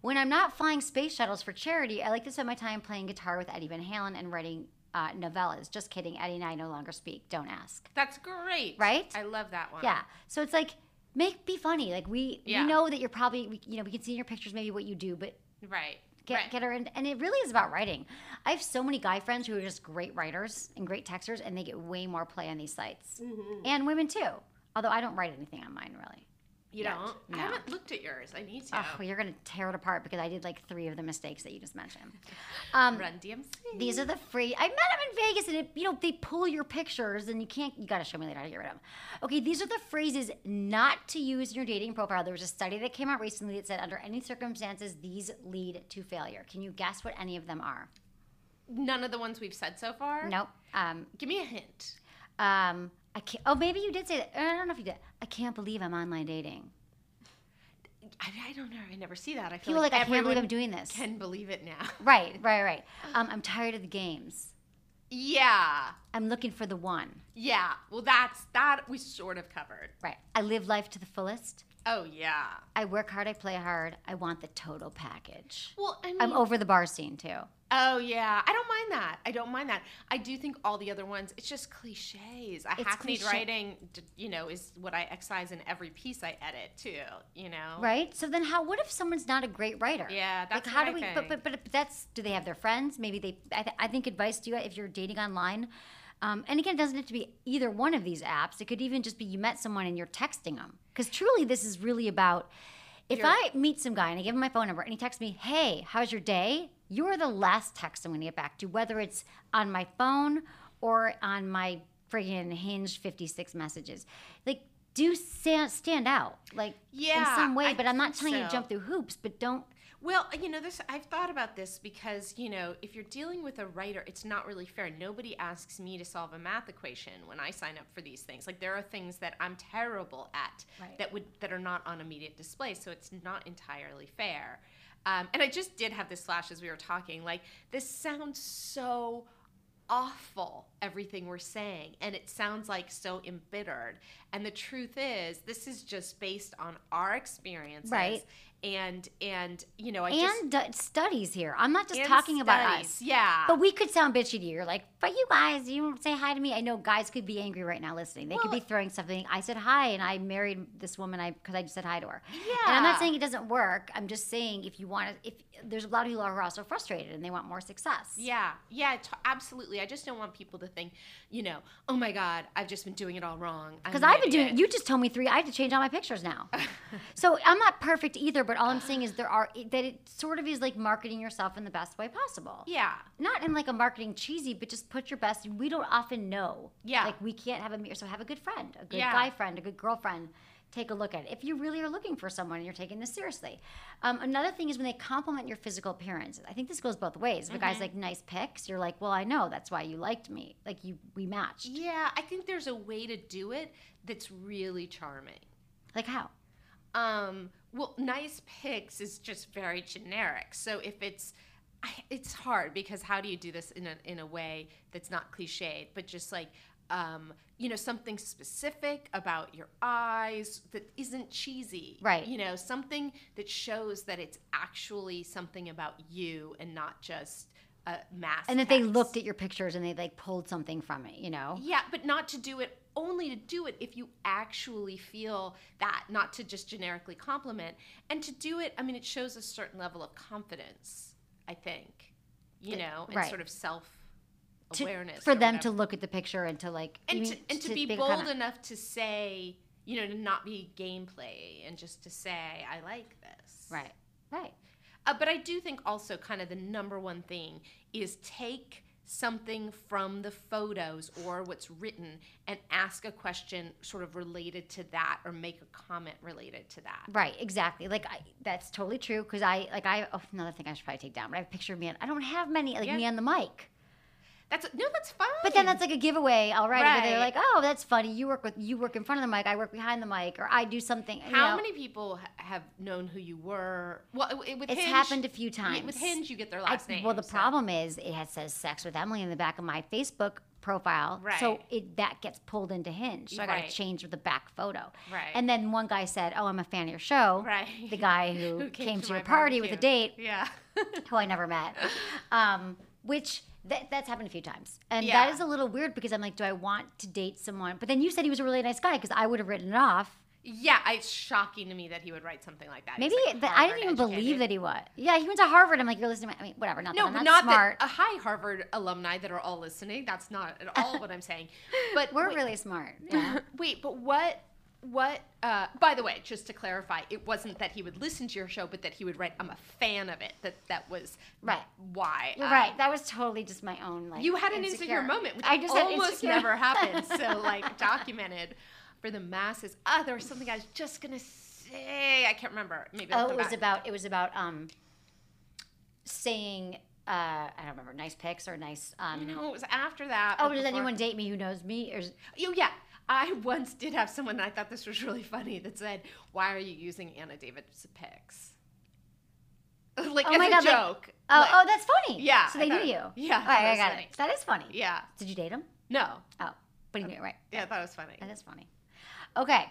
Speaker 1: When I'm not flying space shuttles for charity, I like to spend my time playing guitar with Eddie Van Halen and writing uh, novellas. Just kidding. Eddie and I no longer speak. Don't ask.
Speaker 2: That's great.
Speaker 1: Right?
Speaker 2: I love that one.
Speaker 1: Yeah. So it's like, make be funny. Like we,
Speaker 2: Yeah.
Speaker 1: we know that you're probably, you know, we can see in your pictures maybe what you do, but
Speaker 2: Right.
Speaker 1: Get,
Speaker 2: right.
Speaker 1: get her in. And it really is about writing. I have so many guy friends who are just great writers and great texters, and they get way more play on these sites.
Speaker 2: Mm-hmm.
Speaker 1: And women too. Although I don't write anything on mine really.
Speaker 2: You
Speaker 1: yet.
Speaker 2: don't?
Speaker 1: No.
Speaker 2: I haven't looked at yours. I need to.
Speaker 1: Oh, well, you're gonna tear it apart because I did like three of the mistakes that you just mentioned. Um,
Speaker 2: Run DMC.
Speaker 1: these are the free. I met them in Vegas, and it, you know they pull your pictures, and you can't. You gotta show me later how to get rid of them. Okay, these are the phrases not to use in your dating profile. There was a study that came out recently that said under any circumstances these lead to failure. Can you guess what any of them are?
Speaker 2: None of the ones we've said so far.
Speaker 1: Nope. Um,
Speaker 2: Give me a hint.
Speaker 1: um, I can't. Oh, maybe you did say that. I don't know if you did. I can't believe I'm online dating.
Speaker 2: I, I don't know. I never see that. I feel
Speaker 1: People are like, I can't believe I'm doing this.
Speaker 2: Can believe it now.
Speaker 1: Right, right, right. Um, I'm tired of the games.
Speaker 2: Yeah.
Speaker 1: I'm looking for the one.
Speaker 2: Yeah. Well, that's that we sort of covered.
Speaker 1: Right. I live life to the fullest.
Speaker 2: Oh yeah.
Speaker 1: I work hard. I play hard. I want the total package.
Speaker 2: Well, I mean,
Speaker 1: I'm over the bar scene too.
Speaker 2: Oh yeah, I don't mind that. I don't mind that. I do think all the other ones, it's just cliches.
Speaker 1: It's
Speaker 2: hackneyed
Speaker 1: cliche.
Speaker 2: writing, you know, is what I excise in every piece I edit too. You know,
Speaker 1: Right. So then, how? What if someone's not a great writer?
Speaker 2: Yeah, that's
Speaker 1: like how
Speaker 2: what
Speaker 1: do
Speaker 2: I
Speaker 1: we? But, but but that's. Do they have their friends? Maybe they. I, th- I think advice to you if you're dating online. Um, and again, it doesn't have to be either one of these apps. It could even just be you met someone and you're texting them. Because truly, this is really about. If I meet some guy and I give him my phone number and he texts me, "Hey, how's your day?" You're the last text I'm going to get back to, whether it's on my phone or on my friggin' Hinge 56 messages. Like, do stand stand out, like in some way.
Speaker 2: I
Speaker 1: but I'm not telling you to jump through hoops. But don't.
Speaker 2: Well, you know, this I've thought about this because, you know, if you're dealing with a writer, it's not really fair. Nobody asks me to solve a math equation when I sign up for these things. Like there are things that I'm terrible at
Speaker 1: Right.
Speaker 2: that would that are not on immediate display, so it's not entirely fair. Um, and I just did have this flash as we were talking. Like this sounds so awful everything we're saying and it sounds like so embittered and the truth is this is just based on our experiences
Speaker 1: Right.
Speaker 2: And and you know i just
Speaker 1: and d- studies here. I'm not just talking about us.
Speaker 2: yeah
Speaker 1: But we could sound bitchy to you. You're like, but you guys, you don't say hi to me. I know guys could be angry right now listening. They could be throwing something. I said hi, and I married this woman I because I just said hi to her.
Speaker 2: yeah
Speaker 1: And I'm not saying it doesn't work. I'm just saying if you want to, if there's a lot of people who are also frustrated and they want more success.
Speaker 2: yeah yeah t- absolutely i just don't want people to think you know oh my god i've just been doing it all wrong
Speaker 1: Because I've been doing.
Speaker 2: idiot."
Speaker 1: You just told me three. I have to change all my pictures now. so I'm not perfect either. But all I'm saying is there are that it sort of is like marketing yourself in the best way possible.
Speaker 2: yeah
Speaker 1: not in like a marketing cheesy, but just put your best. We don't often know.
Speaker 2: Yeah.
Speaker 1: Like we can't have a mirror. So have a good friend, a good
Speaker 2: Yeah.
Speaker 1: guy friend, a good girlfriend. Take a look at it. If you really are looking for someone and you're taking this seriously. Um, another thing is when they compliment your physical appearance. I think this goes both ways. If
Speaker 2: Mm-hmm.
Speaker 1: guy's like nice pics, you're like, well, I know that's why you liked me. Like you, we matched.
Speaker 2: yeah i think there's a way to do it that's really charming
Speaker 1: Like how?
Speaker 2: um Well, nice pics is just very generic. So if it's I- it's hard because how do you do this in a in a way that's not cliched, but just like um, you know something specific about your eyes that isn't cheesy,
Speaker 1: Right.
Speaker 2: You know something that shows that it's actually something about you and not just a mass.
Speaker 1: And that they looked at your pictures and they like pulled something from it, you know?
Speaker 2: Yeah, but not to do it only to do it if you actually feel that, not to just generically compliment. And to do it, I mean, it shows a certain level of confidence, I think, you know, and
Speaker 1: right.
Speaker 2: sort of self
Speaker 1: To-
Speaker 2: awareness.
Speaker 1: for them to look at the picture and to like
Speaker 2: and to,
Speaker 1: mean
Speaker 2: and to be
Speaker 1: make a
Speaker 2: bold enough to say, you know, to not be gameplay and just to say, I like this.
Speaker 1: Right. Right.
Speaker 2: Uh, but I do think also kind of the number one thing is take something from the photos or what's written and ask a question sort of related to that or make a comment related to that.
Speaker 1: Right, exactly. Like I, that's totally true because I like I oh, another thing I should probably take down. But I have a picture of me. On, I don't have many like
Speaker 2: Yeah.
Speaker 1: me on the mic.
Speaker 2: That's no, that's fine.
Speaker 1: But then that's like a giveaway, all right? Where they're like, oh, that's funny. You work with you work in front of the mic. I work behind the mic, or I do something. you
Speaker 2: how
Speaker 1: know.
Speaker 2: many people have known who you were? Well, with
Speaker 1: It's
Speaker 2: Hinge,
Speaker 1: happened a few times.
Speaker 2: With Hinge, you get their
Speaker 1: I-
Speaker 2: last name.
Speaker 1: well, the
Speaker 2: so-
Speaker 1: problem is it has says sex with Emily in the back of my Facebook profile, so it that gets pulled into Hinge. So I got
Speaker 2: Right.
Speaker 1: to change the back photo.
Speaker 2: Right.
Speaker 1: And then one guy said, "Oh, I'm a fan of your show."
Speaker 2: Right.
Speaker 1: The guy who,
Speaker 2: Who
Speaker 1: came, to,
Speaker 2: my
Speaker 1: your party with a date,
Speaker 2: Yeah.
Speaker 1: who I never met, um, which that, that's happened a few times, and
Speaker 2: Yeah.
Speaker 1: that is a little weird because I'm like, do I want to date someone? But then you said he was a really nice guy because I would have written it off.
Speaker 2: yeah, it's shocking to me that he would write something like that.
Speaker 1: Maybe
Speaker 2: like,
Speaker 1: that I didn't even believe that he was. Yeah, he went to Harvard. I'm like, you're listening. I mean, whatever. Not
Speaker 2: No,
Speaker 1: that I'm not,
Speaker 2: not
Speaker 1: smart.
Speaker 2: that a high Harvard alumni that are all listening. That's not at all what I'm saying. But
Speaker 1: We're
Speaker 2: wait,
Speaker 1: really smart. Yeah.
Speaker 2: wait, but what? What? Uh, by the way, just to clarify, it wasn't that he would listen to your show, but that he would write, "I'm a fan of it." That that was
Speaker 1: Right.
Speaker 2: Why
Speaker 1: You're
Speaker 2: um,
Speaker 1: right. That was totally just my own like.
Speaker 2: you had an insecure,
Speaker 1: insecure
Speaker 2: moment, which
Speaker 1: I just
Speaker 2: almost never happens. So like documented for the masses. Ah, there was something I was just gonna say. I can't remember. Maybe I'll
Speaker 1: Oh, it was
Speaker 2: back.
Speaker 1: about it was about um saying uh I don't remember nice pics or nice um.
Speaker 2: No, it was after that.
Speaker 1: Oh, does
Speaker 2: before-
Speaker 1: anyone date me who knows me? Or
Speaker 2: Oh yeah, I once did have someone, I thought this was really funny, that said, "Why are you using Anna David's pics?" like
Speaker 1: oh
Speaker 2: as
Speaker 1: my
Speaker 2: a
Speaker 1: god! like-
Speaker 2: joke.
Speaker 1: oh,
Speaker 2: Like-
Speaker 1: oh, that's funny.
Speaker 2: Yeah,
Speaker 1: So they knew you.
Speaker 2: yeah, I
Speaker 1: right, I got
Speaker 2: funny.
Speaker 1: it. That is funny.
Speaker 2: yeah.
Speaker 1: Did you date him?
Speaker 2: No.
Speaker 1: Oh, but you knew right.
Speaker 2: Yeah, I thought it was funny.
Speaker 1: That is funny. Okay.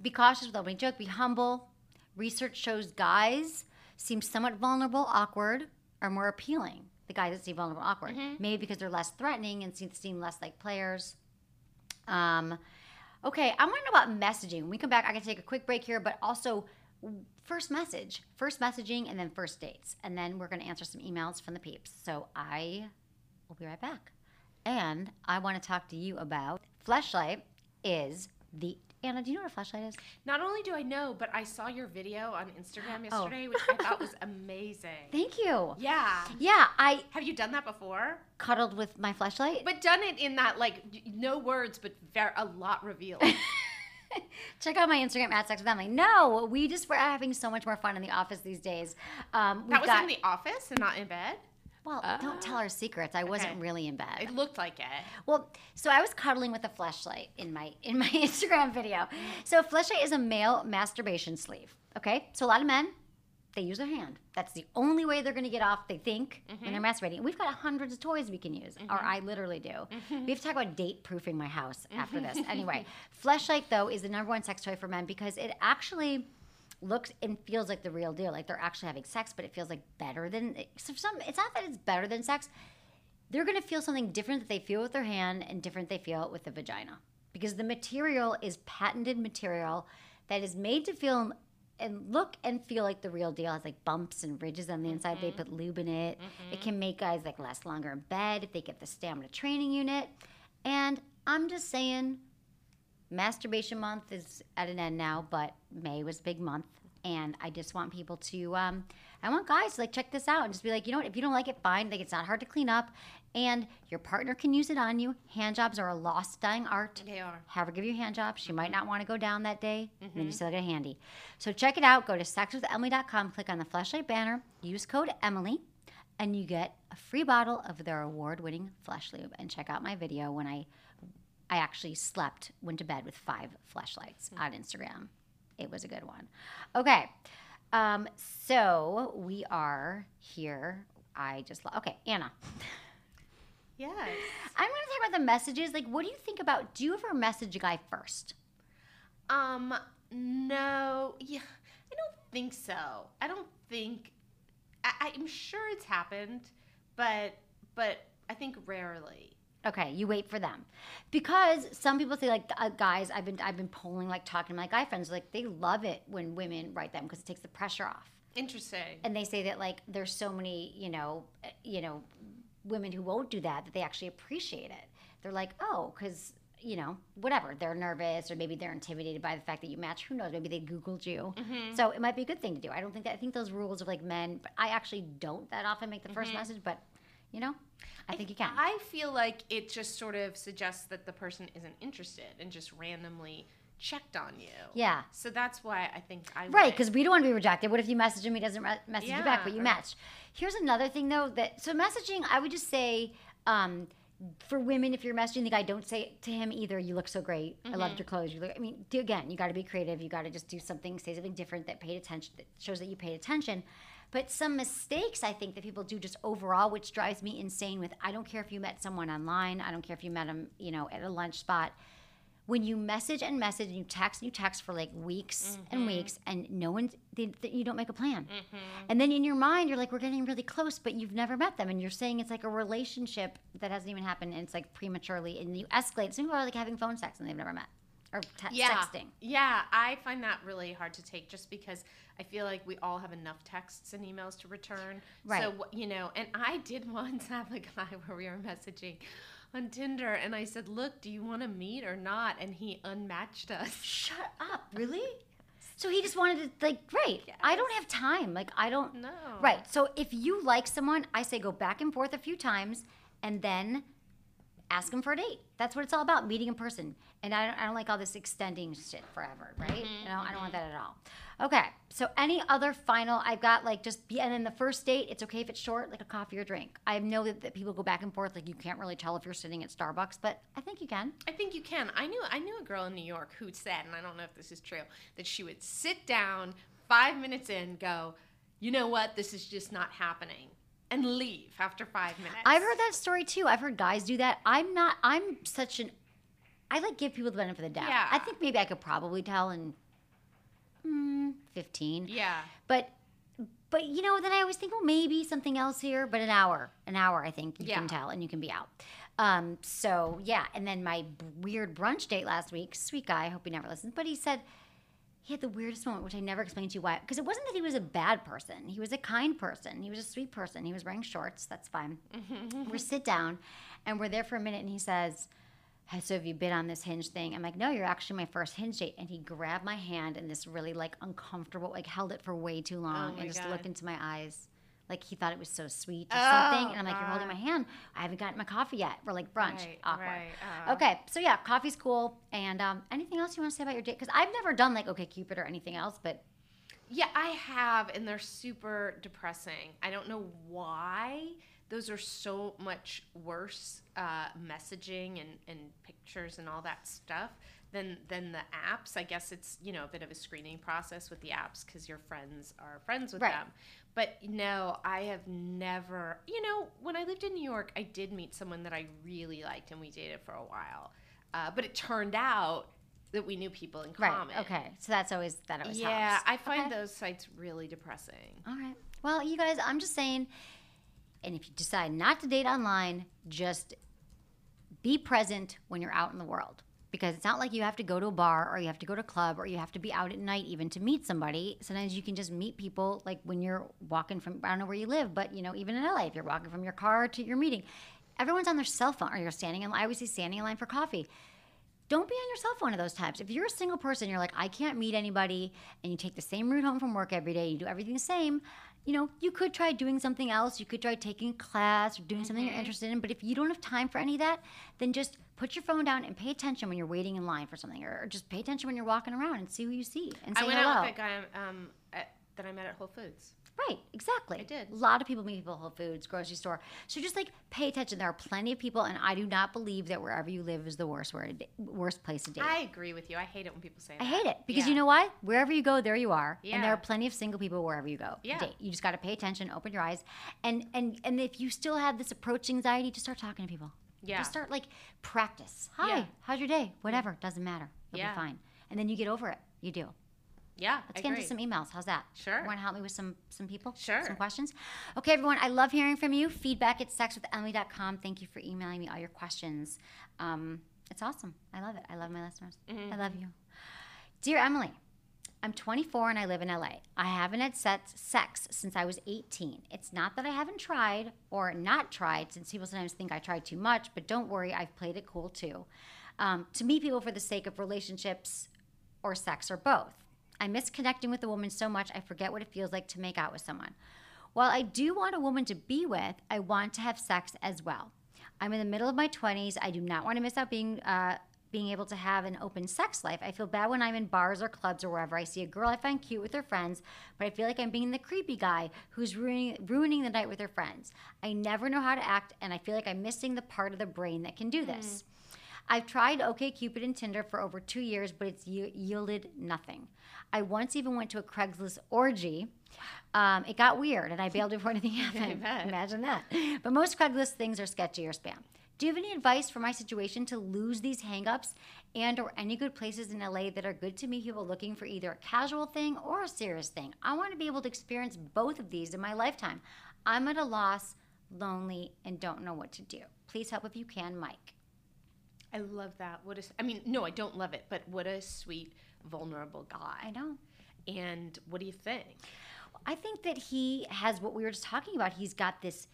Speaker 1: Be cautious with opening joke. Be humble. Research shows guys seem somewhat vulnerable, awkward, or more appealing. The guys that seem vulnerable, awkward,
Speaker 2: Mm-hmm.
Speaker 1: maybe because they're less threatening and seem, seem less like players. Um, okay, I want to know about messaging. When we come back, I can take a quick break here, but also first message, first messaging, and then first dates, and then we're going to answer some emails from the peeps. So I will be right back. And I want to talk to you about Fleshlight is the Anna, do you know what a Fleshlight is?
Speaker 2: Not only do I know, but I saw your video on Instagram
Speaker 1: Oh.
Speaker 2: yesterday, which I thought was amazing.
Speaker 1: Thank you.
Speaker 2: Yeah.
Speaker 1: Yeah, I
Speaker 2: Have you done that before?
Speaker 1: cuddled with my Fleshlight.
Speaker 2: But done it in that like no words, but ver- a lot revealed.
Speaker 1: Check out my Instagram at Sex with Emily. No, we just were having so much more fun in the office these days. Um,
Speaker 2: that was
Speaker 1: got-
Speaker 2: in the office and not in bed.
Speaker 1: Well. Uh, don't tell our secrets. I wasn't
Speaker 2: Okay.
Speaker 1: really in bed.
Speaker 2: It looked like it.
Speaker 1: Well, so I was cuddling with a fleshlight in my in my Instagram video. So a fleshlight is a male masturbation sleeve. Okay, so a lot of men they use their hand. That's the only way they're going to get off. They think when they're mm-hmm. masturbating. We've got hundreds of toys we can use, or mm-hmm. I literally do. Mm-hmm. We have to talk about date proofing my house after this. Anyway, fleshlight though is the number one sex toy for men because it actually looks and feels like the real deal. Like they're actually having sex, but it feels like better than. So some, it's not that it's better than sex they're going to feel something different that they feel with their hand and different they feel with the vagina because the material is patented material that is made to feel and look and feel like the real deal. It has like bumps and ridges on the inside. They mm-hmm. put lube in it. Mm-hmm. It can make guys like last longer in bed if they get the stamina training unit. And I'm just saying, masturbation month is at an end now, but May was a big month. And I just want people to, um, I want guys to like check this out and just be like, you know what, if you don't like it, fine. Like it's not hard to clean up, and your partner can use it on you. Hand jobs are a lost, dying art.
Speaker 2: They are.
Speaker 1: Have her give you a hand job. She might not want to go down that day, and then you still get a handy. So check it out. Go to sexwithemily.com, click on the Fleshlight banner, use code Emily, and you get a free bottle of their award-winning Fleshlube. And check out my video when I I actually slept, went to bed with five Fleshlights on Instagram. It was a good one. Okay. Um, so we are here. I just lo- okay, Anna.
Speaker 2: Yes.
Speaker 1: I'm going to talk about the messages. Like, what do you think about? Do you ever message a guy first?
Speaker 2: Um, no, yeah, I don't think so. I don't think. I, I'm sure it's happened, but but I think rarely.
Speaker 1: Okay, you wait for them, because some people say like uh, guys. I've been I've been polling like talking to my guy friends like they love it when women write them because it takes the pressure off.
Speaker 2: Interesting.
Speaker 1: And they say that like there's so many you know uh, you know women who won't do that that they actually appreciate it. They're like oh because you know whatever they're nervous or maybe they're intimidated by the fact that you match. Who knows? Maybe they googled you. So it might be a good thing to do. I don't think that I think those rules of like men. But I actually don't that often make the 1st message, but you know I think you can.
Speaker 2: I feel like it just sort of suggests that the person isn't interested and just randomly checked on you.
Speaker 1: yeah.
Speaker 2: So that's why I think I
Speaker 1: Right, because we don't want to be rejected. What if you message him, he doesn't re- message you back, but you
Speaker 2: Yeah.
Speaker 1: matched? Here's another thing, though, that so messaging, I would just say, um, for women, if you're messaging the guy, don't say to him either, "You look so great. I
Speaker 2: Mm-hmm.
Speaker 1: loved your clothes." You look. I mean, do again. You got to be creative. You got to just do something, say something different that paid attention, that shows that you paid attention. But some mistakes I think that people do just overall, which drives me insane. With I don't care if you met someone online. I don't care if you met them, you know, at a lunch spot. When you message and message and you text and you text for like weeks and mm-hmm. weeks and no one they, they- you don't make a plan. Mm-hmm. And then in your mind you're like we're getting really close but you've never met them. And you're saying it's like a relationship that hasn't even happened and it's like prematurely and you escalate. Some people are like having phone sex and they've never met or te-
Speaker 2: yeah.
Speaker 1: texting
Speaker 2: Yeah, I find that really hard to take just because I feel like we all have enough texts and emails to return.
Speaker 1: Right.
Speaker 2: So, you know, and I did once have a guy where we were messaging on Tinder and I said, Look, do you want to meet or not? And he unmatched us.
Speaker 1: shut up really so he just wanted to like right i don't have time like i don't
Speaker 2: No.
Speaker 1: right so if you like someone i say go back and forth a few times and then ask them for a date. That's what it's all about meeting in person. And i don't, I don't like all this extending shit forever right? Mm-hmm, you know i don't want mm-hmm. that at all. Okay so any other final i've got like just be and then the first date it's okay if it's short like a coffee or drink. I know that, that people go back and forth like you can't really tell if you're sitting at starbucks but i think you can.
Speaker 2: I think you can. I knew I knew a girl in New York who said, and I don't know if this is true, that she would sit down five minutes in, go, you know what, this is just not happening, and leave after five minutes.
Speaker 1: I've heard that story too. I've heard guys do that. I'm not. I'm such an. I like give people the benefit of the doubt.
Speaker 2: Yeah.
Speaker 1: I think maybe I could probably tell in mm, fifteen.
Speaker 2: Yeah.
Speaker 1: But but you know, then I always think, well, maybe something else here. But an hour, an hour, I think you
Speaker 2: Yeah.
Speaker 1: can tell, and you can be out. Um, so yeah, and then my b- weird brunch date last week. Sweet guy. I hope he never listens. But he said he had the weirdest moment, which I never explained to you why. Because it wasn't that he was a bad person. He was a kind person. He was a sweet person. He was wearing shorts. That's fine. we sit down, and we're there for a minute, and he says, "Hey, "So have you been on this hinge thing?" I'm like, "No, you're actually my first hinge date." And he grabbed my hand in this really like uncomfortable, like held it for way too oh long,
Speaker 2: Oh
Speaker 1: and just
Speaker 2: God.
Speaker 1: looked into my eyes. Like he thought it was so sweet or
Speaker 2: Oh,
Speaker 1: something, and I'm like, "You're holding my hand. I haven't gotten my coffee yet. We're like brunch,
Speaker 2: Right,
Speaker 1: awkward."
Speaker 2: right, uh.
Speaker 1: Okay, so yeah, coffee's cool. And um, anything else you want to say about your date? Because I've never done like OK Cupid or anything else, but
Speaker 2: Yeah, I have, and they're super depressing. I don't know why. Those are so much worse uh, messaging and, and pictures and all that stuff than than the apps. I guess it's you know a bit of a screening process with the apps because your friends are friends with
Speaker 1: Right.
Speaker 2: them. But no, I have never. You know, when I lived in New York, I did meet someone that I really liked, and we dated for a while. Uh, but it turned out that we knew people in common.
Speaker 1: right, okay. So that's always that always
Speaker 2: Yeah,
Speaker 1: helps.
Speaker 2: I find
Speaker 1: Okay.
Speaker 2: those sites really depressing.
Speaker 1: All right. Well, you guys, I'm just saying, and if you decide not to date online, just be present when you're out in the world. Because it's not like you have to go to a bar or you have to go to a club or you have to be out at night even to meet somebody. Sometimes you can just meet people like when you're walking from, I don't know where you live, but you know, even in LA, if you're walking from your car to your meeting, everyone's on their cell phone or you're standing in, I always see standing in line for coffee don't be on your cell phone at those times. If you're a single person, you're like, I can't meet anybody, and you take the same route home from work every day, you do everything the same, you know, you could try doing something else. You could try taking a class or doing something you're mm-hmm. interested in. But if you don't have time for any of that, then just put your phone down and pay attention when you're waiting in line for something, or, just pay attention when you're walking around and see who you see and say hello.
Speaker 2: I went
Speaker 1: hello.
Speaker 2: out with that guy um, at, that I met at Whole Foods.
Speaker 1: Right, exactly.
Speaker 2: I did.
Speaker 1: A lot of people meet people at Whole Foods, grocery store. So just like pay attention. There are plenty of people, and I do not believe that wherever you live is the worst where worst place to date.
Speaker 2: I agree with you. I hate it when people say that.
Speaker 1: I hate it because
Speaker 2: Yeah.
Speaker 1: you know why? Wherever you go, there you are, and there are plenty of single people wherever you go. to
Speaker 2: Yeah.
Speaker 1: date. You just got to pay attention, open your eyes, and and and if you still have this approach anxiety, just start talking to people.
Speaker 2: Yeah.
Speaker 1: Just start like practice. Hi,
Speaker 2: Yeah.
Speaker 1: how's your day? Whatever, doesn't matter. You'll
Speaker 2: Yeah.
Speaker 1: be fine. And then you get over it. You do.
Speaker 2: Yeah,
Speaker 1: Let's
Speaker 2: I
Speaker 1: get
Speaker 2: agree.
Speaker 1: into some emails. How's that?
Speaker 2: Sure.
Speaker 1: Want to help me with some some people?
Speaker 2: Sure.
Speaker 1: Some questions? Okay, everyone. I love hearing from you. Feedback at sexwithemily.com. Thank you for emailing me all your questions. Um, it's awesome. I love it. I love my listeners.
Speaker 2: Mm-hmm.
Speaker 1: I love you. Dear Emily, I'm 24 and I live in LA. I haven't had sex, since I was 18. It's not that I haven't tried or not tried, since people sometimes think I tried too much, but don't worry, I've played it cool too. Um, to meet people for the sake of relationships or sex or both. I miss connecting with a woman so much I forget what it feels like to make out with someone. While I do want a woman to be with, I want to have sex as well. I'm in the middle of my 20s. I do not want to miss out being uh, being able to have an open sex life. I feel bad when I'm in bars or clubs or wherever I see a girl I find cute with her friends, but I feel like I'm being the creepy guy who's ruining ruining the night with her friends. I never know how to act, and I feel like I'm missing the part of the brain that can do this. I've tried OkCupid and Tinder for over two years, but it's yielded nothing. I once even went to a Craigslist orgy. Um, it got weird, and I bailed before anything happened. Imagine that. But most Craigslist things are sketchy or spam. Do you have any advice for my situation to lose these hangups and or any good places in LA that are good to meet people looking for either a casual thing or a serious thing? I want to be able to experience both of these in my lifetime. I'm at a loss, lonely, and don't know what to do. Please help if you can, Mike.
Speaker 2: I love that. What is? I mean, no, I don't love it, but what a sweet, vulnerable guy.
Speaker 1: I know.
Speaker 2: And what do you think?
Speaker 1: I think that he has what we were just talking about. He's got this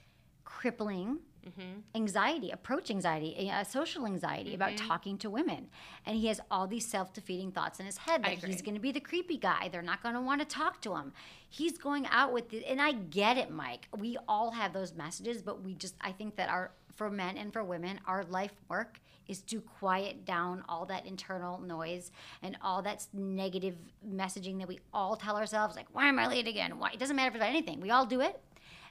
Speaker 1: crippling Mm-hmm. anxiety, approach anxiety, a social anxiety about mm-hmm. talking to women. And he has all these self defeating thoughts in his head that he's going to be the creepy guy. They're not going to want to talk to him. He's going out with, the, and I get it, Mike. We all have those messages, but we just, I think that our, for men and for women, our life work is to quiet down all that internal noise and all that negative messaging that we all tell ourselves, like, why am I late again? Why? It doesn't matter if it's about anything. We all do it.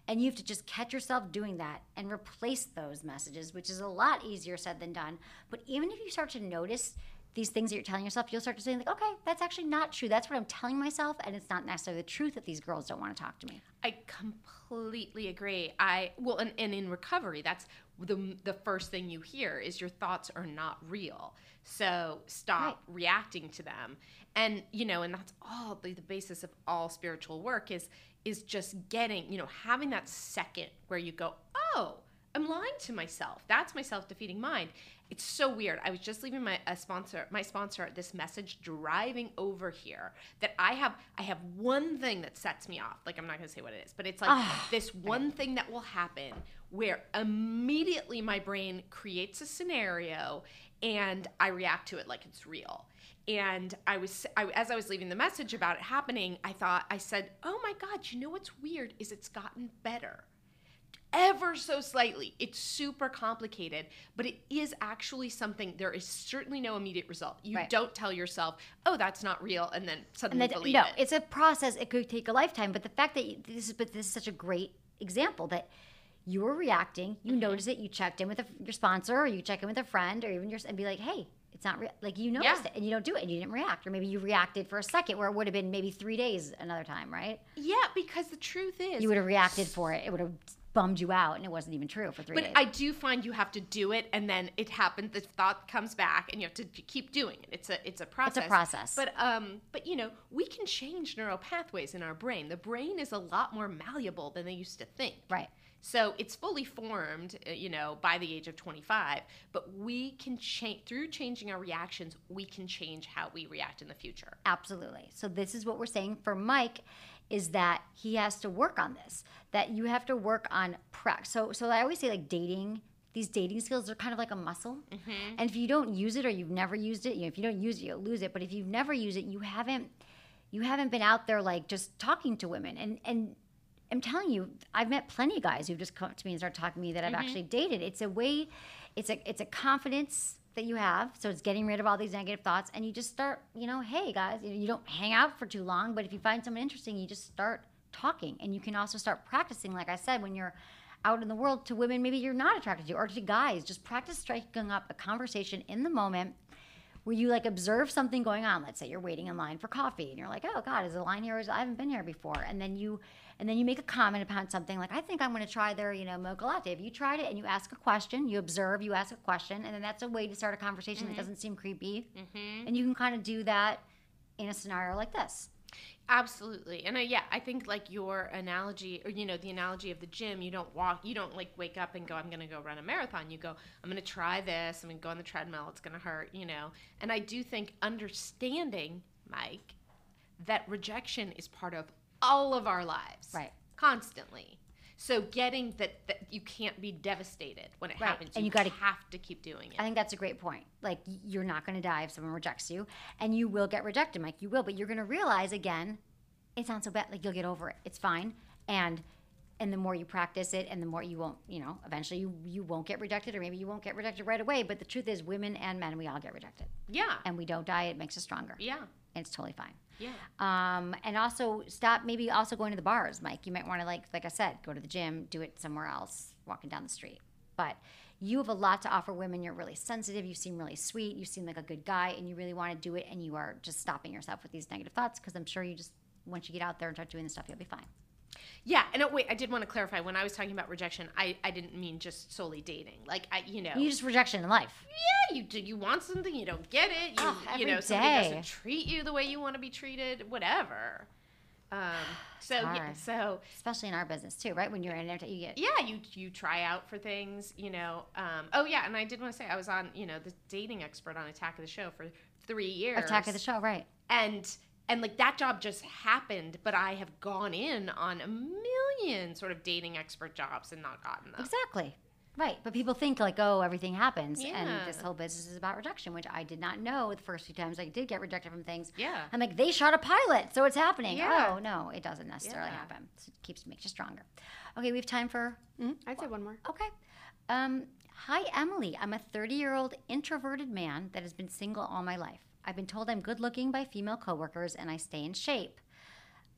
Speaker 1: And you have to just catch yourself doing that and replace those messages, which is a lot easier said than done. But even if you start to notice these things that you're telling yourself, you'll start to say, like, okay, that's actually not true. That's what I'm telling myself, and it's not necessarily the truth that these girls don't want to talk to me.
Speaker 2: I completely agree. I well, and, and in recovery, that's the the first thing you hear is your thoughts are not real. So stop reacting to them. And you know, and that's all the, the basis of all spiritual work is is just getting, you know, having that second where you go, "Oh, I'm lying to myself." That's my self-defeating mind. It's so weird. I was just leaving my a sponsor, my sponsor, this message driving over here that I have. I have one thing that sets me off. Like I'm not gonna say what it is, but it's like ah, this one thing that will happen where immediately my brain creates a scenario and I react to it like it's real. And I was, I, as I was leaving the message about it happening, I thought, I said, "Oh my God, you know what's weird is it's gotten better." ever so slightly. It's super complicated, but it is actually something. There is certainly no immediate result. You
Speaker 1: Right.
Speaker 2: don't tell yourself, "Oh, that's not real," and then
Speaker 1: And
Speaker 2: suddenly
Speaker 1: that,
Speaker 2: believe
Speaker 1: no,
Speaker 2: it.
Speaker 1: No, it's a process. It could take a lifetime. But the fact that you, this is, but this is such a great example that you were reacting, you mm-hmm. noticed it, you checked in with a, your sponsor, or you check in with a friend, or even your and be like, hey. It's not real. Like you noticed
Speaker 2: Yeah.
Speaker 1: it, and you don't do it, and you didn't react, or maybe you reacted for a second, where it would have been maybe three days another time, right?
Speaker 2: yeah, because the truth is,
Speaker 1: You would have reacted for it. It would have bummed you out, and it wasn't even true for three
Speaker 2: But
Speaker 1: days.
Speaker 2: I do find you have to do it, and then it happens. The thought comes back, and you have to keep doing it. It's a it's a process.
Speaker 1: it's a process.
Speaker 2: But um, but you know, we can change neural pathways in our brain. The brain is a lot more malleable than they used to think.
Speaker 1: right.
Speaker 2: So it's fully formed, uh, you know, by the age of 25. But we can change through changing our reactions. We can change how we react in the future.
Speaker 1: Absolutely. So this is what we're saying for Mike is that he has to work on this. That you have to work on prac. So so I always say like dating these dating skills are kind of like a muscle. And if you don't use it or you've never used it, you know, if you don't use it, you'll lose it. But if you've never used it, you haven't you haven't been out there like just talking to women. And and I'm telling you, I've met plenty of guys who've just come to me and started talking to me that I've mm-hmm. actually dated. It's a way, it's a it's a confidence that you have. So it's getting rid of all these negative thoughts, and you just start, you know, hey guys, you, you don't hang out for too long, but if you find someone interesting, you just start talking. And you can also start practicing, like I said, when you're out in the world to women maybe you're not attracted to, or to guys. Just practice striking up a conversation in the moment where you like observe something going on. Let's say you're waiting in line for coffee and you're like, oh God, is the line here? Is I haven't been here before. And then you and then you make a comment about something like, I think I'm gonna try their, you know, mocha latte. Have you tried it? And you ask a question, you observe, you ask a question, and then that's a way to start a conversation that doesn't seem creepy. And you can kind of do that in a scenario like this.
Speaker 2: Absolutely. And uh, yeah, I think like your analogy, or you know, the analogy of the gym, you don't walk, you don't like wake up and go, I'm going to go run a marathon. You go, I'm going to try this. I'm going to go on the treadmill. It's going to hurt, you know. And I do think understanding, Mike, that rejection is part of all of our lives.
Speaker 1: Right.
Speaker 2: Constantly. So getting that, that you can't be devastated when it
Speaker 1: Right.
Speaker 2: happens.
Speaker 1: And
Speaker 2: you,
Speaker 1: you gotta-
Speaker 2: have to keep doing it.
Speaker 1: I think that's a great point. Like you're not going to die if someone rejects you, and you will get rejected, Mike. You will, but you're going to realize again, it's not so bad. Like you'll get over it. It's fine. And and the more you practice it, and the more you won't, you know, eventually you you won't get rejected, or maybe you won't get rejected right away. But the truth is, women and men, we all get rejected,
Speaker 2: yeah.
Speaker 1: and we don't die. It makes us stronger.
Speaker 2: yeah.
Speaker 1: and it's totally fine.
Speaker 2: Yeah.
Speaker 1: Um, and also stop maybe also going to the bars, Mike. You might want to like like I said, go to the gym, do it somewhere else, walking down the street. But you have a lot to offer women. You're really sensitive. You seem really sweet. You seem like a good guy, and you really want to do it. And you are just stopping yourself with these negative thoughts because I'm sure you just once you get out there and start doing the stuff, you'll be fine.
Speaker 2: Yeah, and uh, wait, I did want to clarify when I was talking about rejection, I, I didn't mean just solely dating. Like I, you know,
Speaker 1: You just rejection in life.
Speaker 2: yeah, you do you want something, you don't get it. You
Speaker 1: Oh,
Speaker 2: you know, somebody
Speaker 1: day.
Speaker 2: doesn't treat you the way you want to be treated, whatever. Um, so yeah, so
Speaker 1: Especially in our business too, right? When you're in there, you get
Speaker 2: yeah, you you try out for things, you know. Um, oh yeah, and I did want to say I was on, you know, the dating expert on Attack of the Show for three years.
Speaker 1: attack of the show, right?
Speaker 2: and and like that job just happened, but I have gone in on a million sort of dating expert jobs and not gotten them.
Speaker 1: Exactly. Right. But people think like, oh, everything happens.
Speaker 2: Yeah.
Speaker 1: And this whole business is about rejection, which I did not know the first few times I did get rejected from things.
Speaker 2: Yeah.
Speaker 1: I'm like, they shot a pilot, so it's happening.
Speaker 2: Yeah.
Speaker 1: Oh, no, it doesn't necessarily
Speaker 2: Yeah.
Speaker 1: happen. So it keeps makes you stronger. Okay, we have time for
Speaker 4: I'd say one more.
Speaker 1: Okay. Um, hi, Emily. I'm a 30 year old introverted man that has been single all my life. I've been told I'm good looking by female coworkers and I stay in shape.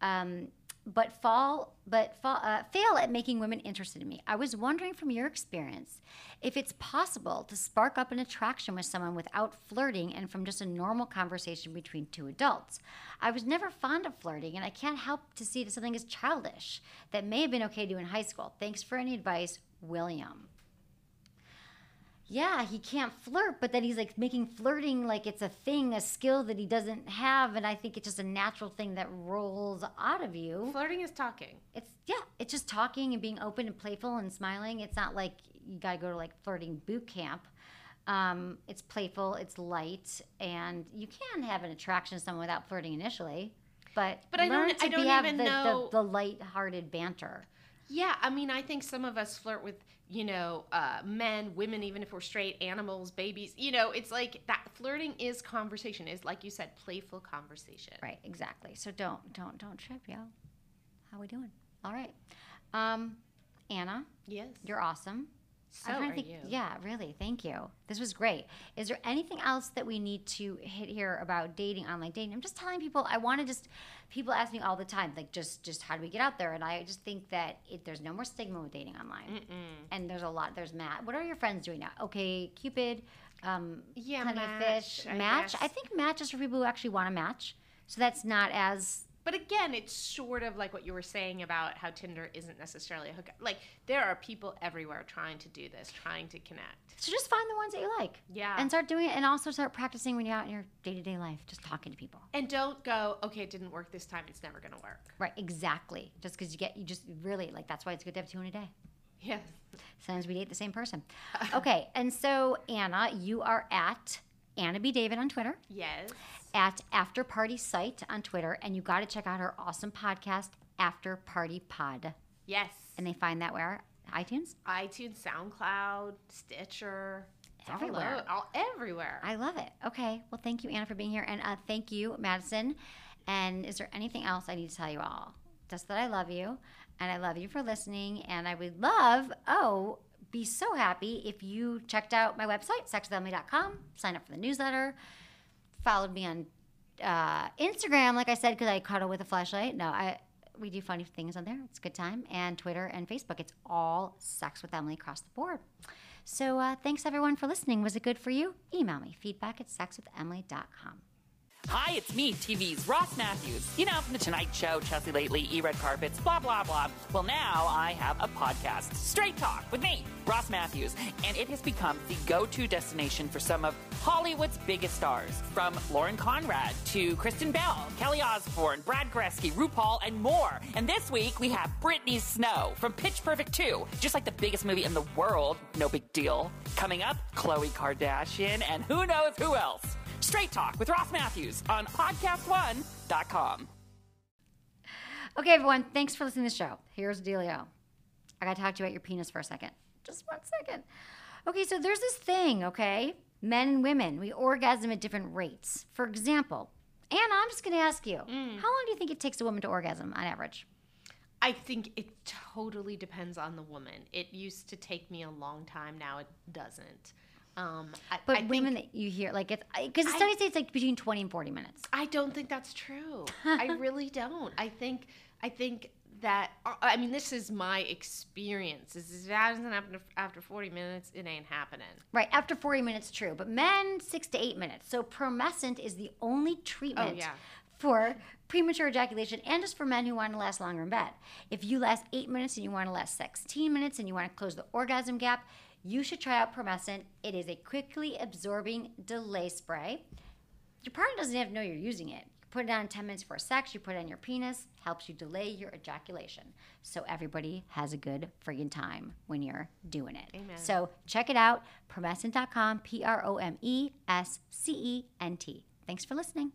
Speaker 1: Um, but fall, but fall, uh, fail at making women interested in me. I was wondering from your experience if it's possible to spark up an attraction with someone without flirting and from just a normal conversation between two adults. I was never fond of flirting, and I can't help to see that something as childish that may have been okay to do in high school. Thanks for any advice, William. Yeah, he can't flirt, but then he's like making flirting like it's a thing, a skill that he doesn't have, and I think it's just a natural thing that rolls out of you.
Speaker 2: Flirting is talking.
Speaker 1: It's yeah, it's just talking and being open and playful and smiling. It's not like you gotta go to like flirting boot camp. Um, it's playful, it's light, and you can have an attraction to someone without flirting initially. But
Speaker 2: But I don't-
Speaker 1: to
Speaker 2: I don't even
Speaker 1: the,
Speaker 2: know-
Speaker 1: the, the light-hearted banter.
Speaker 2: Yeah, I mean, I think some of us flirt with, you know, uh, men, women, even if we're straight, animals, babies. You know, it's like that flirting is conversation, is like you said, playful conversation.
Speaker 1: Right, exactly. So don't don't don't trip, y'all. How we doing? All right. Um, Anna,
Speaker 2: Yes.
Speaker 1: you're awesome.
Speaker 2: So
Speaker 1: I'm trying
Speaker 2: are
Speaker 1: to think.
Speaker 2: you.
Speaker 1: Yeah, really. Thank you. This was great. Is there anything else that we need to hit here about dating, online dating? I'm just telling people. I want to just. People ask me all the time, like, just, just how do we get out there? And I just think that it, there's no more stigma with dating online. And there's a lot. There's Matt. What are your friends doing now? Okay, Cupid. Um,
Speaker 2: Yeah,
Speaker 1: Plenty of
Speaker 2: Match,
Speaker 1: Fish.
Speaker 2: I
Speaker 1: match.
Speaker 2: guess.
Speaker 1: I think Match is for people who actually want to match. So that's not as
Speaker 2: But again, it's sort of like what you were saying about how Tinder isn't necessarily a hookup. Like, there are people everywhere trying to do this, trying to connect.
Speaker 1: So just find the ones that you like.
Speaker 2: Yeah.
Speaker 1: And start doing it and also start practicing when you're out in your day to day life, just talking to people.
Speaker 2: And don't go, okay, it didn't work this time, it's never going to work.
Speaker 1: Right, exactly. Just because you get, you just really, like, that's why it's good to have two in a day.
Speaker 2: Yes.
Speaker 1: Sometimes we date the same person. Okay, and so Anna, you are at Anna B. David on Twitter,
Speaker 2: Yes.
Speaker 1: At After Party Site on Twitter, and you got to check out her awesome podcast, After Party Pod.
Speaker 2: Yes.
Speaker 1: And they find that where? iTunes?
Speaker 2: iTunes, SoundCloud, Stitcher. It's all
Speaker 1: Everywhere.
Speaker 2: all, everywhere.
Speaker 1: I love it. Okay. Well, thank you, Anna, for being here. And uh, thank you, Madison. And is there anything else I need to tell you all? Just that I love you and I love you for listening. And I would love, oh, be so happy if you checked out my website, sexwithemily.com, sign up for the newsletter, followed me on uh, Instagram, like I said, because I cuddle with a Fleshlight. No, I. we do funny things on there. It's a good time. And Twitter and Facebook, it's all Sex with Emily across the board. So uh, thanks everyone for listening. Was it good for you? Email me feedback at sexwithemily.com.
Speaker 5: Hi, it's me, TV's Ross Mathews. You know, from The Tonight Show, Chelsea Lately, E Red Carpets, blah, blah, blah. Well, now I have a podcast, Straight Talk, with me, Ross Mathews. And it has become the go to destination for some of Hollywood's biggest stars, from Lauren Conrad to Kristen Bell, Kelly Osbourne, Brad Goreski, RuPaul, and more. And this week, we have Brittany Snow from Pitch Perfect 2, just like the biggest movie in the world, no big deal. Coming up, Khloe Kardashian, and who knows who else. Straight Talk with Ross Mathews on podcast1.com.
Speaker 1: Okay, everyone, thanks for listening to the show. Here's the dealio. I gotta talk to you about your penis for a second. Just one second. Okay, so there's this thing, okay? Men and women, we orgasm at different rates. For example, Anna, I'm just gonna ask you, mm. how long do you think it takes a woman to orgasm on average?
Speaker 2: I think it totally depends on the woman. It used to take me a long time. Now it doesn't. Um, I,
Speaker 1: But
Speaker 2: I think-
Speaker 1: women that you hear, like, it's because the studies say it's like between 20 and 40 minutes.
Speaker 2: I don't think that's true. I really don't. I think I think that uh, I mean this is my experience. This Is if that doesn't happen after 40 minutes, it ain't happening.
Speaker 1: Right, after 40 minutes, true. But men, six to eight minutes. So promescent is the only treatment
Speaker 2: Oh, yeah.
Speaker 1: for premature ejaculation and just for men who want to last longer in bed. If you last eight minutes and you want to last 16 minutes and you want to close the orgasm gap, you should try out promescent. It is a quickly absorbing delay spray. Your partner doesn't even know you're using it. You put it on 10 minutes before sex, you put it on your penis, helps you delay your ejaculation. So everybody has a good friggin' time when you're doing it.
Speaker 2: Amen.
Speaker 1: So check it out, promescent.com, P R O M E S C E N T. Thanks for listening.